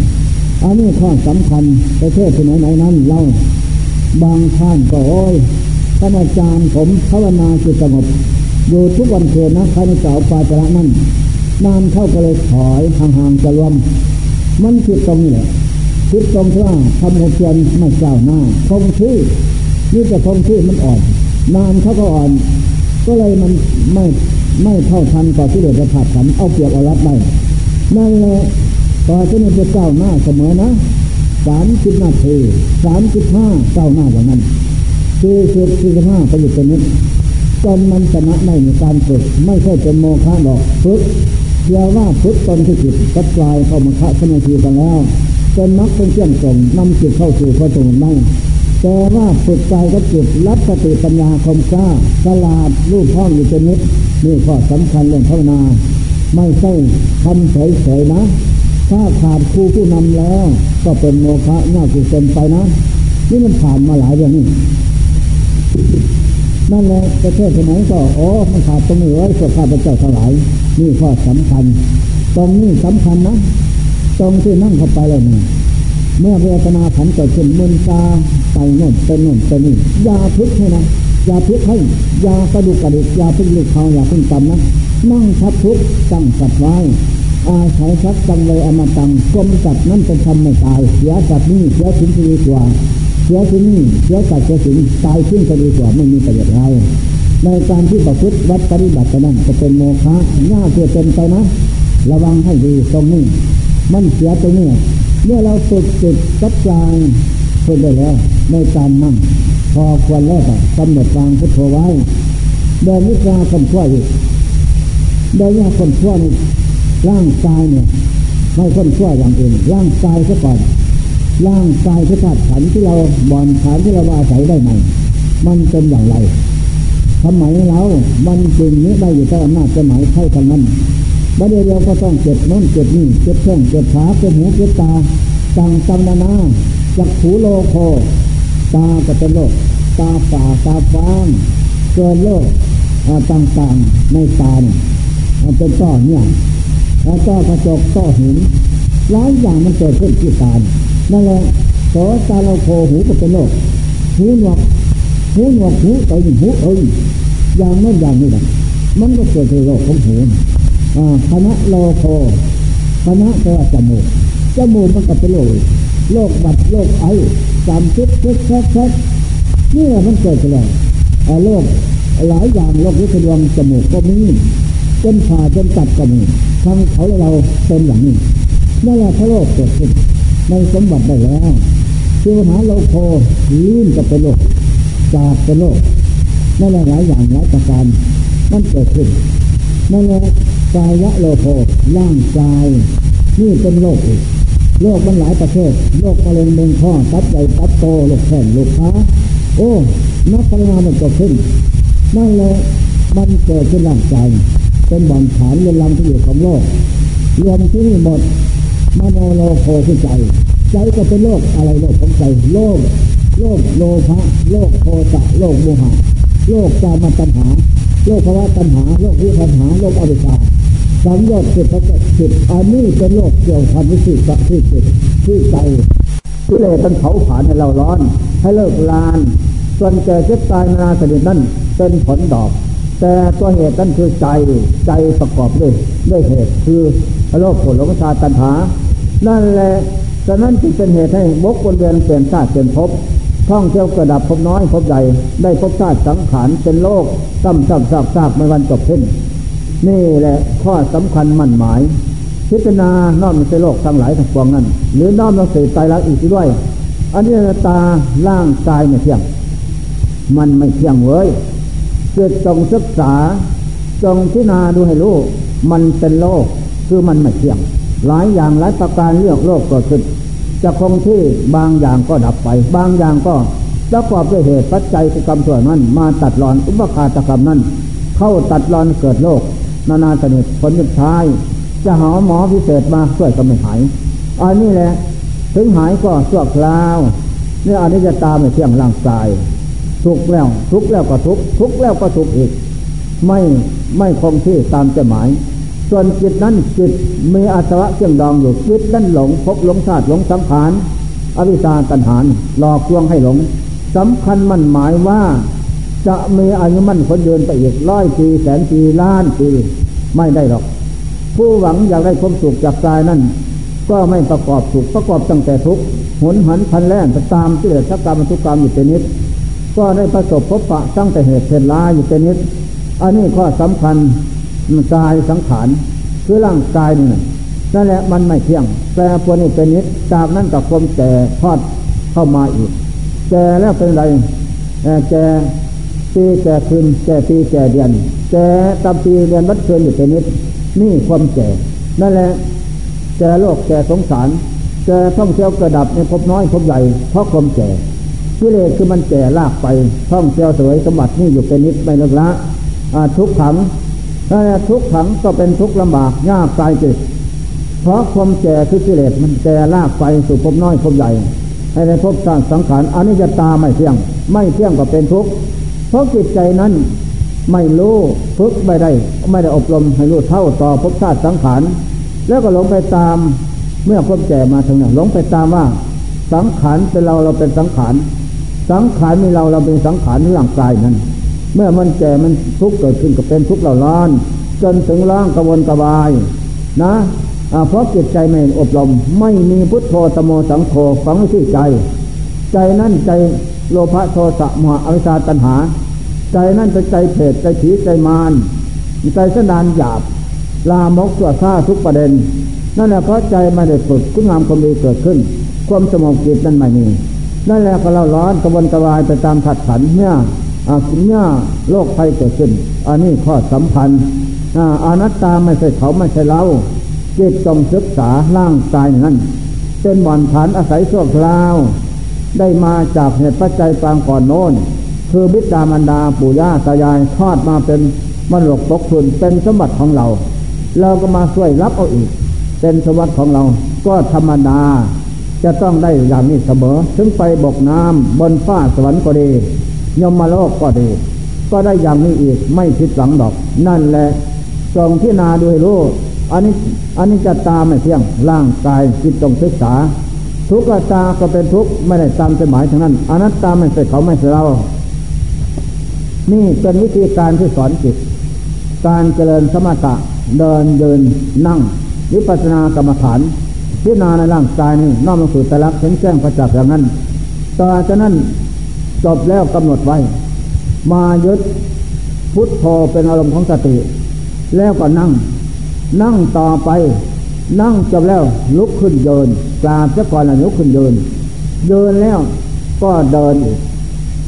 อันนี้ข้อสำคัญประเทศที่ไหนไหนนั้นเล่าบางท่านก็โอ้ยท่านอาจารย์ผมภาวนาจิตสงบอยู่ทุกวันเกินนะใครในเก่าปาจระนั่นนานเข้าก็เลยถอยห่างๆจะรวม มันคิดตรงนี้แหละ คิดตรงที่ว่าทำหัวเทียนไม่เจ้าหน้าคงที่นี่จะคงที่มันอ่อน นานเขาก็อ่อน ก็เลยมันไม่ไม่เท่าทันต่อที่เดือดผัดขันเอาเปรียบเอารัดได้นั่นแหละต่อที่นี่จะเจ้าหน้าเสมอนะสามสิบนาทีสามสิบห้าเจ้าหน้าอย่างนั้นสี่สิบสี่สิบห้าไปอยู่ตรงนี้จนมันชนะไม่มีการฝึกไม่ใช่เป็นโมฆะหรอกฝึกเดียวว่าฝึกตนที่จิตก็กลายเข้ามาฆะสมาธิกันแล้ว จนนักเป็นเครื่องส่งนำจิตเข้าสู่พระสงฆ์ได้แต่ว่าฝึกใจก็จิตรับสติปัญญาคมกล้าตลาดรูปห้องอยู่เป็นนิดนี่ข้อสำคัญเรื่องภาวนา ไม่ใช่ทำเฉยๆนะ ถ้าขาดครูผู้นำแล้ว ก็เป็นโมฆะน่ากุศลไปนะ นี่มันผ่านมาหลายเรื่องนี่นั่นแหละประเทศไหนก็โอ้มันขาดตรงนี้ไว้เพื่อข้าพเจ้าทั้งหลายนี่ข้อสำคัญ ตรงนี้สำคัญนะ ตรงที่นั่งเข้าไปเลยนี่เมื่อเวทนาผันเกิดขึ้นมึนตาไปโน่นเป็นโน่นเป็นนี่ยาพึกให้นะยาพึกให้ยากระดูกกระดิกยาพึ่งลูกเขายาพึ่งจำนะนั่งทับทุกตั้งสัตว์ไว้อาศัยสักจังเลยอมาตังกลมสัตินั้นเป็นธรรมไม่ตายเสียสัตว์นี่เสียถึงทีกว่าเสียที่นี่เสียสัตว์เสียสิ่งตายขึ้นจะดีกว่าไม่มีประโยชน์อะไรในการที่ประพฤติวัดปฏิบัตินั้นจะเป็นโมฆะง่าเกิดเป็นไปนะ ระวังให้ดีตรงนี้ มันเสียตรงนี้เมื่อเราฝึกจิตกับกายฝึกได้แล้วในการนั่งพอควรแล้วกำหนดวางพุทโธไว้เดินวิชาคนชั่วอีกเดินวิชาคนชั่วนี่ร่างกายเนี่ยไม่คนชั่วอย่างอื่นร่างกายซะก่อนร่างกายที่ธาตุขันที่เราบ่อนฐานที่เราอาศัยได้ไหมมันเป็นอย่างไรทำไมเรา มันจริงนี้ได้อยู่ใต้อำนาจสมัยเท่ากันนั้น บัดเดียวก็ต้องเจ็บน้นเจ็บนี่เจ็บแข้งเจ็บขาเจ็บหูเจ็บตาต่างตำนานาจักหูโลโค ตาก็เป็นโรคตาฝ่าตาฟางเกินโรคต่างๆในตาเนี่ยเป็นต้อเนี่ยต้อกระจกต้อหินหลายอย่างมันเกิดขึ้นที่ตานั่นแหละโสตาเราโคหูก็เป็นโรคหูหนวกหูหนวกหูเอ้ยหูเอ้ยอย่างนั้นอย่างนี้แหละมันก็เกิดเป็นโรคของหู คณะโลโคคณะแปลว่าจมูก จมูกมันก็เป็นโรคโรคบัดโรคไอจำพิษพิษแคกนี่มันเกิดขึ้นแล้วโรคหลายอย่างโรควิทยงจมูกก็มีจนผ่าจนตัดก็มีทั้งเขาเราเป็นอย่างนี้นั่นแหละพระโรคเกิดขึ้นในสมบัติได้แล้วคือหาโลโคลื่นก็เป็นโรคจากเป็นโรคนั่นแหละหลายอย่างหลายประการมันเกิดขึ้นนั่นแหละ กายะโลโคร่างกายนี่เป็นโรคโรคมันหลายประเภทโรคมะเร็งเมืองข้อตับใหญ่ตับโตโรคแขนโรคขาโอ้นักพัฒนามันเกิดขึ้นนั่นแหละมันเกิดขึ้นร่างกายเป็นบ่อนฐานเรือนรังที่อยู่ของโลก รวมที่นี่หมดมโนโลโคคือใจ ใจก็เป็นโลกอะไรโลกของใจโลกโลกโลภะโลกโทสะโลกโมหะโลกกามตัณหาโลกภาวะตัณหาโลกวิปัญหาโลกอวิชชา สังโยชน์สิบประสิบอันนี้เป็นโลกเกี่ยวกับวิสุทธิ์ที่จิตที่ใจกิเลสมันเผาผลาญให้เราร้อน ให้เลิกลาน ส่วนแก่เจ็บตายนาสนิทนั่นเป็นผลดอก แต่ตัวเหตุนั่นคือใจใจประกอบด้วยด้วยเหตุคือโลกผลหลงชาตัณหา นั่นแหละฉะนั้นจึงเป็นเหตุให้บกบนเดือนเปลี่ยนชาติเปลี่ยนภพท่องเที่ยวกระดับพบน้อยพบใหญ่ได้พบชาติสังขารเป็นโลกซ้ำซ้ำซากซากไม่วันจบสิ้น นี่แหละข้อสำคัญมั่นหมาย พิจารณาน้อมในโลกทั้งหลายทั้งปวงนั้น หรือน้อมลงสู่ใจรักอีกด้วย อันนี้ตาล่างกายไม่เที่ยง มันไม่เที่ยงเว้ยเกิดจงศึกษาจงพิจารณาดูให้รู้ มันเป็นโลกคือมันไม่เที่ยง หลายอย่างหลายประการเรื่องโลกเกิดขึ้นจะคงที่บางอย่างก็ดับไป บางอย่างก็ประกอบด้วยเหตุปัจจัยกรรมส่วนนั้น มาตัดรอนอุปคาตกรรมนั้น เข้าตัดรอนเกิดโลก นานาชนิดผลสุดท้าย จะหาหมอพิเศษมาช่วยก็ไม่หายอันนี้แหละ ถึงหายก็ชั่วคราวเนี่ยอันนี้จะตามในเที่ยงร่างกาย ทุกแล้ว ทุกแล้วก็ทุก ทุกแล้วก็ทุกอีก ไม่ไม่คงที่ตามจะหมาย ส่วนจิตนั้นจิตมีอาสวะเชื่องดองอยู่จิตนั้นหลงพบหลงชาติหลงสังขารอวิชาตัณหาหลอกลวงให้หลงสำคัญมันหมายว่า จะมีอายุมั่นคนยืนไปอีกร้อยปีแสนปีล้านปีไม่ได้หรอก ผู้หวังอยากได้ความสุขจากกายนั้นก็ไม่ประกอบสุขประกอบตั้งแต่ทุกหนหันพันแล่นตามเกิดทักกรรมทุกกรรมอยู่เป็นนิดก็ได้ประสบพบปะตั้งแต่เหตุเพลลาอยู่เป็นนิดอันนี้ข้อสำคัญกายสังขารคือร่างกายนี่นั่นแหละมันไม่เที่ยงแต่พวกนี้เป็นนิดจากนั้นกับความแก่ทอดเข้ามาอีกแก่แล้วเป็นไรแก่ ปีแก่คืนแก่ปีแก่เดือนแก่ตามปีเดือนวัดคืนอยู่เป็นนิดนี่ความแก่นั่นแหละแก่โลกแก่สงสารแก่ท่องเที่ยวกระดับในพบน้อยพบใหญ่เพราะความแก่กิเลสคือมันแก่ลากไปท่องเที่ยวสวยสมบัตินี่อยู่เป็นนิดไม่เลิกละทุกขังถ้าทุกขังก็เป็นทุกข์ลำบากยากตายจิตเพราะความแก่คือกิเลสมันแก่ลากไปสู่ภพน้อยภพใหญ่ให้ในพสร้างสังขารอนนี้จตาไม่เที่ยง ไม่เที่ยงก็เป็นทุกข์ เพราะจิตใจนั้นไม่รู้ฝึกไม่ได้ ไม่ได้อบรมให้รู้เท่าต่อภพชาติสังขารแล้วก็หลงไปตามเมื่อความแก่มาถึงนั้นหลงไปตามว่า สังขารเป็นเราเราเป็นสังขารสังขารมีเราเราเป็นสังขารร่างกายนั้น เมื่อมันแก่มันทุกข์เกิดขึ้นก็เป็นทุกข์เราร้อน จนถึงร่างกระวนกระวายนะเพราะจิตใจไม่อบรม ไม่มีพุทโธตโมสังโฆฝังที่ใจ ใจนั่นใจ โลภะโทสะมหะอวิชชาตัณหา ใจนั่นเป็นใจเพศใจผีใจมารใจสนานหยาบ ลามกตัวซ่าทุกประเด็น นั่นแหละเพราะใจไม่ได้ฝึกคุณงามความดีเกิดขึ้น ความสมองจิตนั่นไม่มีนั่นแหละก็เราร้อนกระวนกระวายไปตามถัดขันเนี่ยอาสุญญาโลกภัยเกิดขึ้น อันนี้ข้อสำคัญอานัตตาไม่ใช่เขาไม่ใช่เราจิตต้องศึกษาร่างกายนั้นเป็นบ่อนฐานอาศัยชั่วคราว ได้มาจากเหตุปัจจัยปางก่อนโน้น คือบิดามันดาปู่ย่าตายายทอดมาเป็นมรดกตกทุนเป็นสมบัติของเรา เราก็มาช่วยรับเอาอีก เป็นสมบัติของเรา ก็ธรรมดา จะต้องได้อย่างนี้เสมอถึงไปบกน้ำบนฟ้าสวรรค์ก็ดียมมาโลกก็ดี ก็ได้อย่างนี้อีกไม่ผิดหลังดอก นั่นแหละทรงที่นาด้วยรู้อันนี้อันนี้จะตามไม่เที่ยงร่างกายจิตต้องศึกษา ทุกข์ตาก็เป็นทุกข์ไม่ได้ตามใจหมายทั้งนั้นอนัตตาไม่ใช่เขาไม่ใช่เรา นี่เป็นวิธีการที่สอนจิต การเจริญสมถะเดินเดินนั่งวิปัสสนากรรมฐานพิจารณาในร่างกายนี่น้อมลงสู่แต่ละเห็นแจ้งประจักษ์อย่างนั้นต่อจากนั้นจบแล้วกำหนดไว้ มายึดพุทโธเป็นอารมณ์ของสติ แล้วก็นั่ง นั่งต่อไป นั่งจบแล้วลุกขึ้นเดินกราบซะก่อนแล้วลุกขึ้นเดิน เดินแล้วก็เดินอีก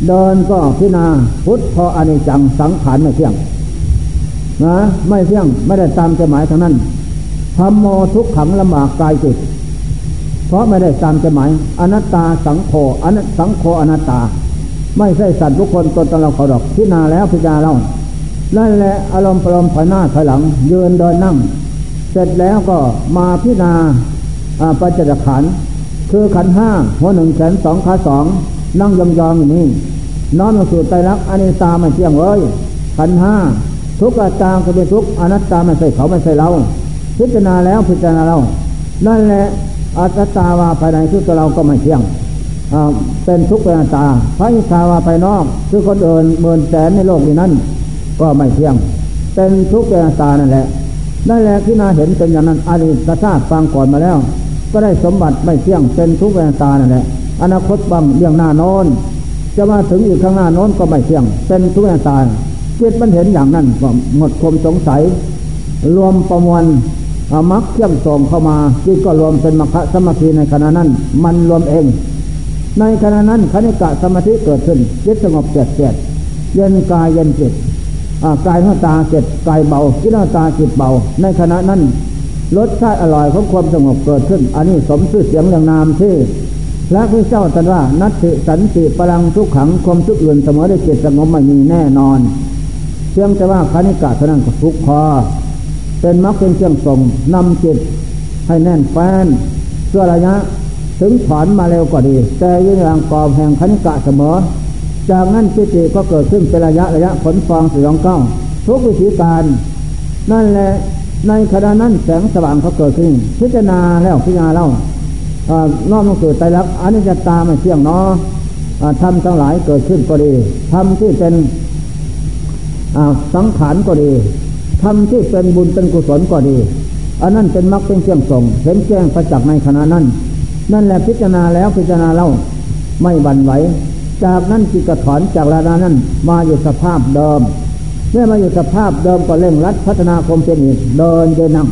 เดินก็พิณาพุทธพออนิจจังสังขารไม่เที่ยงนะไม่เที่ยงไม่ได้ตามใจหมายทั้งนั้นทำโมทุกขังลำบากกายจิตเพราะไม่ได้ตามใจหมายอนัตตาสังโฆอนัตสังโฆอนัตตา ไม่ใช่สัตว์ทุกคนตนตนเราเขาดอกพิณาแล้วพิจารณาเรานั่นแหละอารมณ์ปรมถอยหน้าถอยหลังยืนเดินนั่ง เสร็จแล้วก็มาพิจารณาปัจจขันคือขันห้าหัวหนึ่งแขนสองขาสองนั่งยองยอย่างนี้น้อมลงสู่ใจรักอนิจตาไม่เที่ยงเลยขันห้าทุกข์ตามก็เป็นทุกข์อนัตตาไม่ใช่เขาไม่ใช่เรา พิจารณาแล้วพิจารณาเรา นั่นแหละอัตตาวาภายในคือตัวเราก็ไม่เที่ยงเป็นทุกข์เป็นอัตตาพระอิทาวาภายนอกคือคนอื่นหมื่นแสนในโลกนี้นั้นก็ไม่เที่ยง เป็นทุกข์เป็นอัตตานั่นแหละ นั่นแลที่นาเห็นเป็นอย่างนั้นอริตชาติฟังก่อนมาแล้ว ก็ได้สมบัติไม่เที่ยงเป็นทุกข์เป็นอัตานั่นแหละอนาคตบางเรื่องหน้าน้นจะมาถึงอีกข้างหน้าน้นก็ไม่เที่ยง เป็นทุกข์เป็นอัตาจิตมันเห็นอย่างนั้นก็หมดความสงสัย รวมประมวลมักเที่ยงส่งเข้ามาจิตก็รวมเป็นมรรคสมาธิในขณะนั้น มันรวมเอง ในขณะนั้นคณิกะสมาธิเกิดขึ้นจิตสงบเจ็ดเจ็ดเย็นกายเย็นจิต กายหน้าตาเจ็ดกายเบาจิตหน้าตาจิตเบา ในขณะนั้นรสชาติอร่อยของความสงบเกิดขึ้น อันนี้สมชื่อเสียงเรื่องนามที่พระพุทธเจ้าตรัสว่านัตติสันติพลังทุกขังความทุกข์อื่นเสมอได้เจิตสงบไม่มีแน่นอนเพียงแต่ว่าคณิกาเท่านั้นก็ทุกคอเป็นมรรคเป็นเครื่องส่งนำจิตให้แน่นแฟ้นเพื่อระยะ ถึงถอนมาเร็วกว่าดี แต่ยังย่างกอบแห่งคณิกะเสมอ จากนั้นจิติก็เกิดขึ้นเป็นระยะระยะผลฟองสยองก้าทุกวิธีการ นั่นแหละในขณะนั้นแสงสว่างเขาเกิดขึ้น พิจารณาแล้วพิจารณาแล้วนอกมันเกิดใจรักอันนี้จะตามมาเที่ยงเนาะทำทั้งหลายเกิดขึ้นก็ดีทำที่เป็นสังขารก็ดีทำที่เป็นบุญเป็นกุศลก็ดี อันนั้นเป็นมรรคเป็นเครื่องส่งเห็นแจ้งประจักษ์ในขณะนั้น นั่นแหละพิจารณาแล้วพิจารณาเล่าไม่บันไหว จากนั้นจิตกระถอนจากระนานั้น มาอยู่สภาพเดิม เมื่อมาอยู่สภาพเดิมก็เร่งรัดพัฒนาคมเป็นอีกเดินเดินนั่ง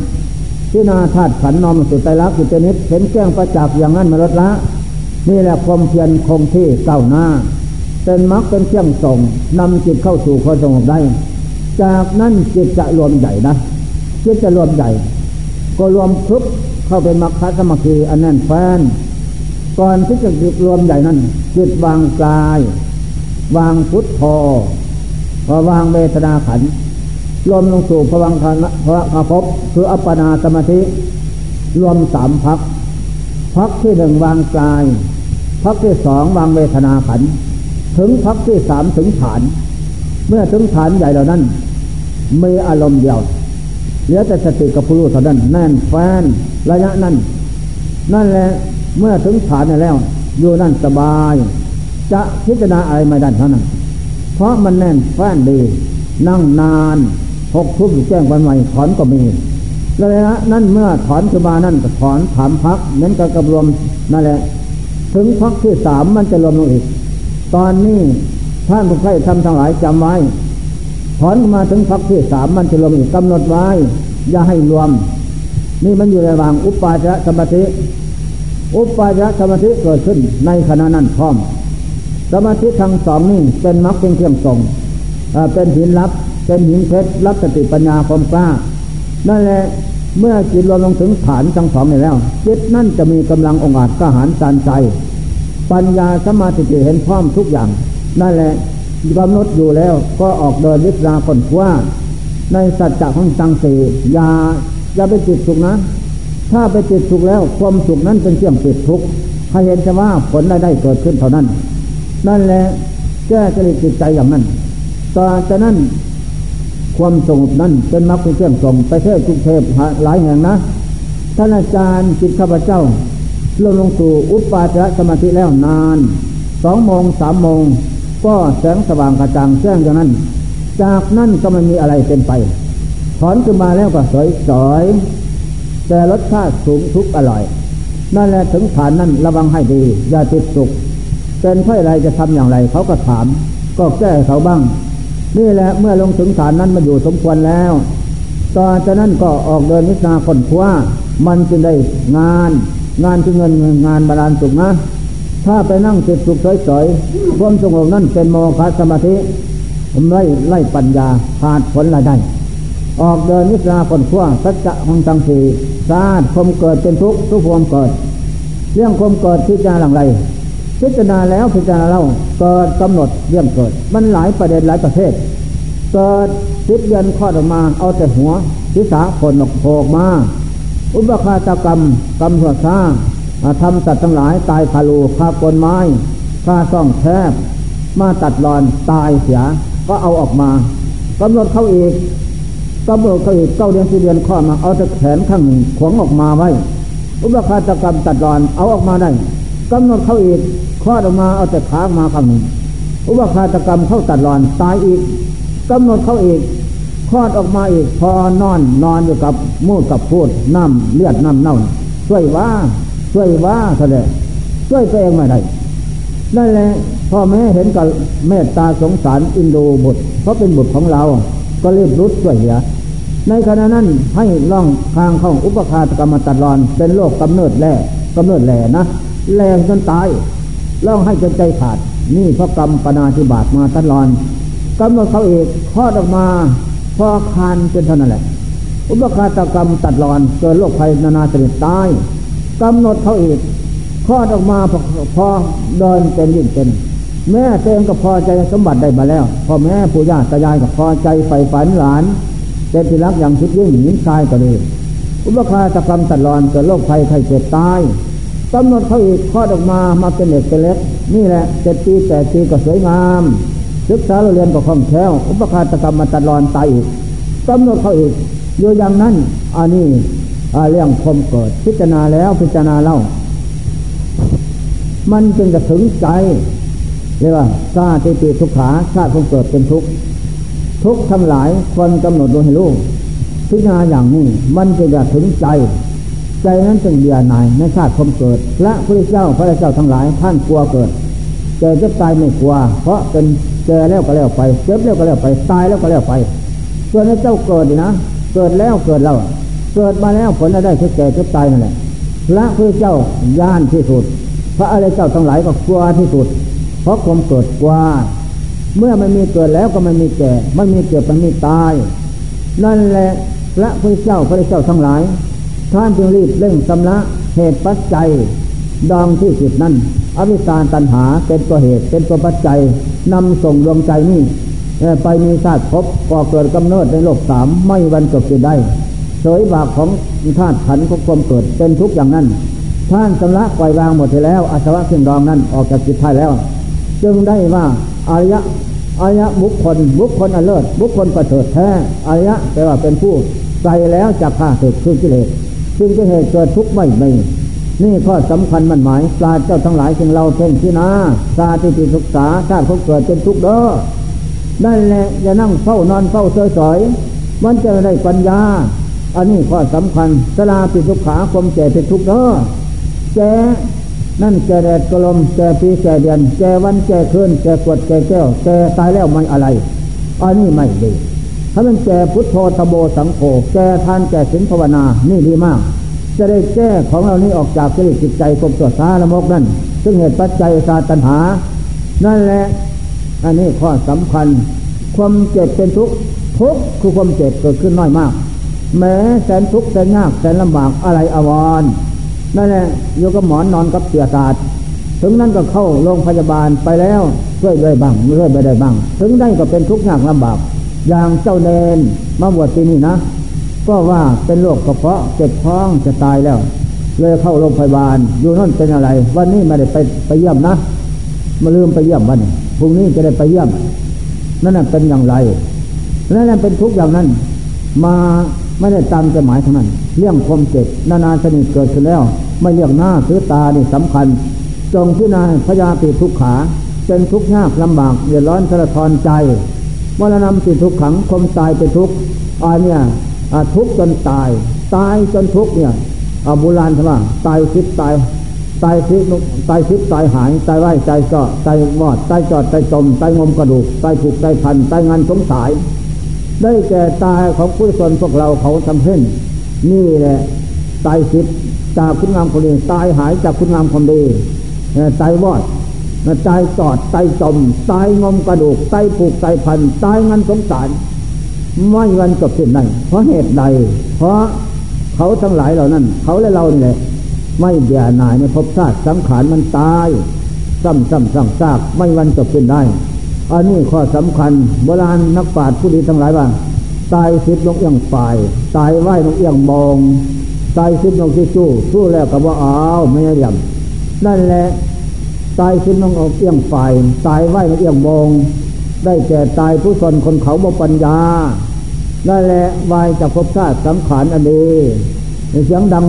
พินาธาตุขันนอมสุดใจรักสุดเจนิดเห็นแจ้งประจักษ์อย่างนั้นมาลดละ นี่แหละความเพียรคงที่เก้าหน้า เป็นมรรคเป็นเครื่องส่งนำจิตเข้าสู่ความสงบได้ จากนั้นจิตจะรวมใหญ่นะจิตจะรวมใหญ่ ก็รวมครบเข้าเป็นมรรคสมัคคีอันนั้นแฟน ก่อนที่จะจิตรวมใหญ่นั้นจิตวางกาย วางพุทโธพอวางเวทนาขันรวมลงสู่พวังคณพระภพคืออัปปนาสมาธิ รวมสามพักพักที่หนึ่งวางกายพักที่สองวางเวทนาขันถึงพักที่สามถึงฐาน เมื่อถึงฐานใหญ่เหล่านั้นมีอารมณ์เดียวเหลือแต่สติกับผู้รู้เท่านั้นแน่นแฟนระยะนั้น นั่นแหละ เมื่อถึงฐานแล้ว อยู่นั่นสบาย จะพิจารณาอะไรไม่ได้เท่านั้น เพราะมันแน่นแฟนดี นั่งนานหกทุบแจ้งวันใหม่ถอนก็มีระยะนั้นเมื่อถอนขึ้นมานั่นก็ถอนถามพักเหมือนกับกรวมนั่นแหละ ถึงพักที่สามมันจะรวมลงอีก ตอนนี้ท่านผู้ใครทำทั้งหลายจำไว้ ถอนมาถึงพักที่สามมันจะรวมอีกกำหนดไว้ อย่าให้รวม นี่มันอยู่ระหว่างอุปาจารสมาธิ อุปาจารสมาธิเกิดขึ้นในขณะนั้นพร้อม สมาธิทั้งสองนี่เป็นมรรคเป็นเครื่องส่งเป็นหินลับ เป็นหินเพชรรับสติปัญญาความกล้า นั่นแหละเมื่อจิตรวมลงถึงฐานทั้งสองนี่แล้ว จิตนั่นจะมีกำลังองอาจกล้าหาญจานใจ ปัญญาสมาธิเห็นพร้อมทุกอย่าง นั่นแหละกำหนดอยู่แล้วก็ออกเดินวิจาคนว่า ในสัจจะของตังสีอย่าอย่าไปติดสุขนะ ถ้าไปติดสุขแล้ว ความสุขนั้นเป็นเครื่องติดทุกข์ให้เห็นจะว่าผลได้ได้เกิดขึ้นเท่านั้น นั่นแหละแก้จริตจิตใจอย่างนั้นต่อจากนั้นความสงบนั้นเป็นมรรคเป็นเครื่องส่งไปเทศทุกเทพหลายแห่งนะท่านอาจารย์จิตข้าพเจ้าลงลงสู่อุปาจารสมาธิแล้วนานสองโมงสามโมงก็แสงสว่างกระจ่างแจ้งอย่างนั้น จากนั้นก็ไม่มีอะไรเป็นไป ถอนขึ้นมาแล้วก็สวยสอย แต่รสชาติสูงทุกอร่อย นั่นแหละถึงฐานนั้นระวังให้ดี อย่าติดสุขเป็นเพื่ออะไรจะทำอย่างไรเขาก็ถาม ก็แก้เขาบ้าง นี่แหละเมื่อลงถึงฐานนั้นมาอยู่สมควรแล้วต่อจากนั้นก็ออกเดินวิชาคนคว้ามันจึงได้งาน งานคือเงินงานบาลานสุขนะ ถ้าไปนั่งจิตสุขสอยๆความสงบนั่นเป็นโมฆะสมาธิไล่ไล่ปัญญาขาดผลละได้ ออกเดินนิสราคนขั้วสัจจะของตังสีสาดคมเกิดเป็นทุกข์ทุกความเกิด เรื่องคมเกิดพิจารณาหลังไรพิจารณาแล้วพิจารณาเล่าเกิดกำหนดเรื่องเกิด มันหลายประเด็นหลายประเภทเกิดสิบเดือนคลอดออกมาเอาแต่หัวศีรษะผลออกโผล่มา อุปคาตกรรมกรรมหัวซ่าทำตัดทั้งหลายตายคาลูคากนไม้ฆ่าซ่องแคบมาตัดรอนตายเสีย ก็เอาออกมากำหนดเขาอีก กำหนดเขาอีกเก้าเดือนสี่เดือนข้อมาเอาต่แขนข้างหนึ่งขวงออกมาไว้ อุปคาตกรรมตัดรอนเอาออกมาได้กำหนดเขาอีกข้อออกมาเอาแต่ขามาข้างหนึ่งอุปคาตกรรมเข้าตัดรอนตายอีกกำหนดเขาอีกคลอดออกมาอีกพอนอนนอนอยู่กับมูดกับพูดน้ำเลือดน้ำเน่าช่วยว่าช่วยว่าเสด็จช่วยตัวเองไม่ได้นั่นแหละพ่อแม่เห็นกับเมตตาสงสารอินโดบุตรเพราะเป็นบุตรของเรา ก็รีบรุดช่วยเหลือ ในขณะนั้นให้ล่องทางข้าอุปคาตกรรมตัดรอน เป็นโรคกำเนิดแร่กำเนิดแหล่นะแรงจนตายล่องให้จนใจขาด นี่เพราะกรรมปนาธิบาตมาตัดรอนกำหนดเขาเอกคลอดออกมาพอคานจนเท่านั้นแหละ อุปคาตกรรมตัดรอนเกิดโรคภัยนานาชนิดตายกำหนดเขาเอกคลอดออกมาพอพอเดินเป็นยิ่งเป็น แม่เองก็พอใจสมบัติได้มาแล้วพ่อแม่ปู่ย่าตายายก็พอใจใฝ่ฝันหลาน เป็นที่รักอย่างชิดยิ่งหญิงชายก็ดีอุปคาตกรรมตัดรอนเกิดโรคภัยไข้เจ็บตายกำหนดเขาอีกคลอดออกมามาเป็นเด็กเป็นเล็ก นี่แหละเจ็ดปีแปดปีก็สวยงาม ศึกษาเราเรียนก็คล่องแคล่วอุปคาตกรรมมาตัดรอนตายอีกกำหนดเขาอีกอยู่อย่างนั้นอันนี้เรื่องคมเกิด พิจารณาแล้วพิจารณาเล่า มันจึงจะถึงใจเรียกว่าซาติปิทุกขาชาติคงเกิดเป็นทุกข์ ทุกทั้งหลายคนกำหนดดูให้รู้พิจารณาอย่างนี้มันจะจะถึงใจ ใจนั้นจึงเบียหนายในชาติคงเกิด และพระเจ้าพระเจ้าทั้งหลายท่านกลัวเกิดเจอจะตายไม่กลัว เพราะเป็นเจอแล้วก็แล้วไปเจ็บแล้วก็แล้วไปตายแล้วก็แล้วไปส่วนในเจ้าเกิดนะ เกิดแล้วเกิดแล้วเกิดมาแล้วผลได้แค่แก่จะตายนั่นแหละพระพุทธเจ้าย่านที่สุด พระอะไรเจ้าทั้งหลายก็กลัวที่สุด เพราะความเกิดกลัว เมื่อมันมีเกิดแล้วก็มันมีแก่ มันมีเกิดมันมีตาย นั่นแหละพระพุทธเจ้าพระเจ้าทั้งหลาย ท่านจึงรีบเร่งสำละเหตุปัจจัยดองที่สุดนั้นอวิชาตันหาเป็นตัวเหตุเป็นตัวปัจจัยนำส่งดวงใจนี่ไปมีชาติพบก่อเกิดกำเนิดในโลกสามไม่วันจบจะได้เฉยบากของธาตุขันของความเกิดเป็นทุกอย่างนั้น ท่านสำลักปล่อยวางหมดไปแล้วอาสวะเครื่องดองนั้นออกจากจิตท้ายแล้ว จึงได้ว่าอายะอายะบุคคล บุคคลอเลิศบุคคลประเสริฐแท้อายะแปลว่าเป็นผู้ใจแล้วจากข้าศึกคือกิเลสซึ่งกิเลสเกิดทุกข์ไม่ไม่นี่ข้อสำคัญมันหมายปลาเจ้าทั้งหลายจึงเราเพ่งที่นาซาติติศึกษาชาติเขาเกิดเป็นทุกข์เด้อนั่นแหละอย่านั่งเฝ้านอนเฝ้าเฉยสอยมันจะได้ปัญญา อันนี้ข้อสำคัญสลาปิสุขาคมแก่เป็นทุกข์เด้อแก นั่นแกแดดกลมแกปีแกเดือนแกวันแกคืนแกกวดแกแก้วแกตายแล้วไม่อะไรอันนี้ไม่ดีถ้ามันแกพุทโธธโบสังโฆแกทานแกสินภาวนานี่ดีมาก จะได้แก้ของเรานี้ออกจากกิเลสจิตใจกลมตัวสาละมกนั่น ซึ่งเหตุปัจจัยสาตัญหา นั่นแหละ อันนี้ข้อสำคัญ ความเจ็บเป็นทุกข์ทุกข์คือความเจ็บเกิดขึ้นน้อยมาก แม้แสนทุกข์แสนยากแสนลำบากอะไรอววร นั่นแหละโยกับหมอนนอนกับเสียศาสตร์ถึงนั้นก็เข้าโรงพยาบาลไปแล้วช่วยได้บ้างช่วยไปได้บ้าง ถึงได้ก็เป็นทุกข์ยากลำบาก อย่างเจ้าเดนมาบวชที่นี่นะ ก็ว่าเป็นโรคกระเพาะเจ็บท้องจะตายแล้ว เลยเข้าโรงพยาบาลอยู่นั่นเป็นอะไร วันนี้ไม่ได้ไปไปเยี่ยมนะมาลืมไปเยี่ยมวันพรุ่งนี้จะได้ไปเยี่ยม นั่นเป็นอย่างไรนั่นเป็นทุกอย่างนั้น มา ไม่ได้ตามใจหมายเท่านั้น เรื่องความเจ็บนานาชนิดเกิดขึ้นแล้ว ไม่เรื่องหน้าคือตานี่สำคัญ จงพิจารณาพยาติทุกขาเป็นทุกข์ยากลำบากเดือดร้อนสะท้อนใจมรณะติทุกขังคมตายเป็นทุกข์อันเนี้ยทุกข์จนตาย ตายจนทุกข์เนี่ยโบราณใช่ไมตายคิดตายตายคิดตายคิดตายหายตายไหวใจเจาะตายวอดตายจอดตายจมตายงมกระดูกตายผูกตายพันตายงานสงสาย ได้แก่ตายของผู้ชนพวกเราเขาทำเพ่นนี่แหละตายคิดจากคุณงามคนดีตายหายจากคุณงามคนดีตายวอดตายจอดตายจมตายงมกระดูกตายผูกตายพันตายงานสงสารไม่วันจบสิ้นได้เพราะเหตุใด เพราะเขาทั้งหลายเหล่านั้น เขาและเราเนี่ยไม่เบียดหน่ายในภพชาติสังขารมันตาย ซ้ำซ้ำซ้ำซากไม่วันจบสิ้นได้ อันนี้ข้อสำคัญโบราณนักปราชญ์ผู้ดีทั้งหลายว่าตายสิบนกเอียงฝ่าย ตายไหวนกเอียงบอง ตายสิบนกที่สู้สู้แล้วกับว่าอ้าวไม่ได้ยำนั่นแหละตายสิบนกเอียงฝ่าย ตายไหวนกเอียงบอง ได้แก่ตายผู้สนคนเขาบ่ปัญญานั่นแหละวายจะพบชาติสังขารอันดีเสียงดัง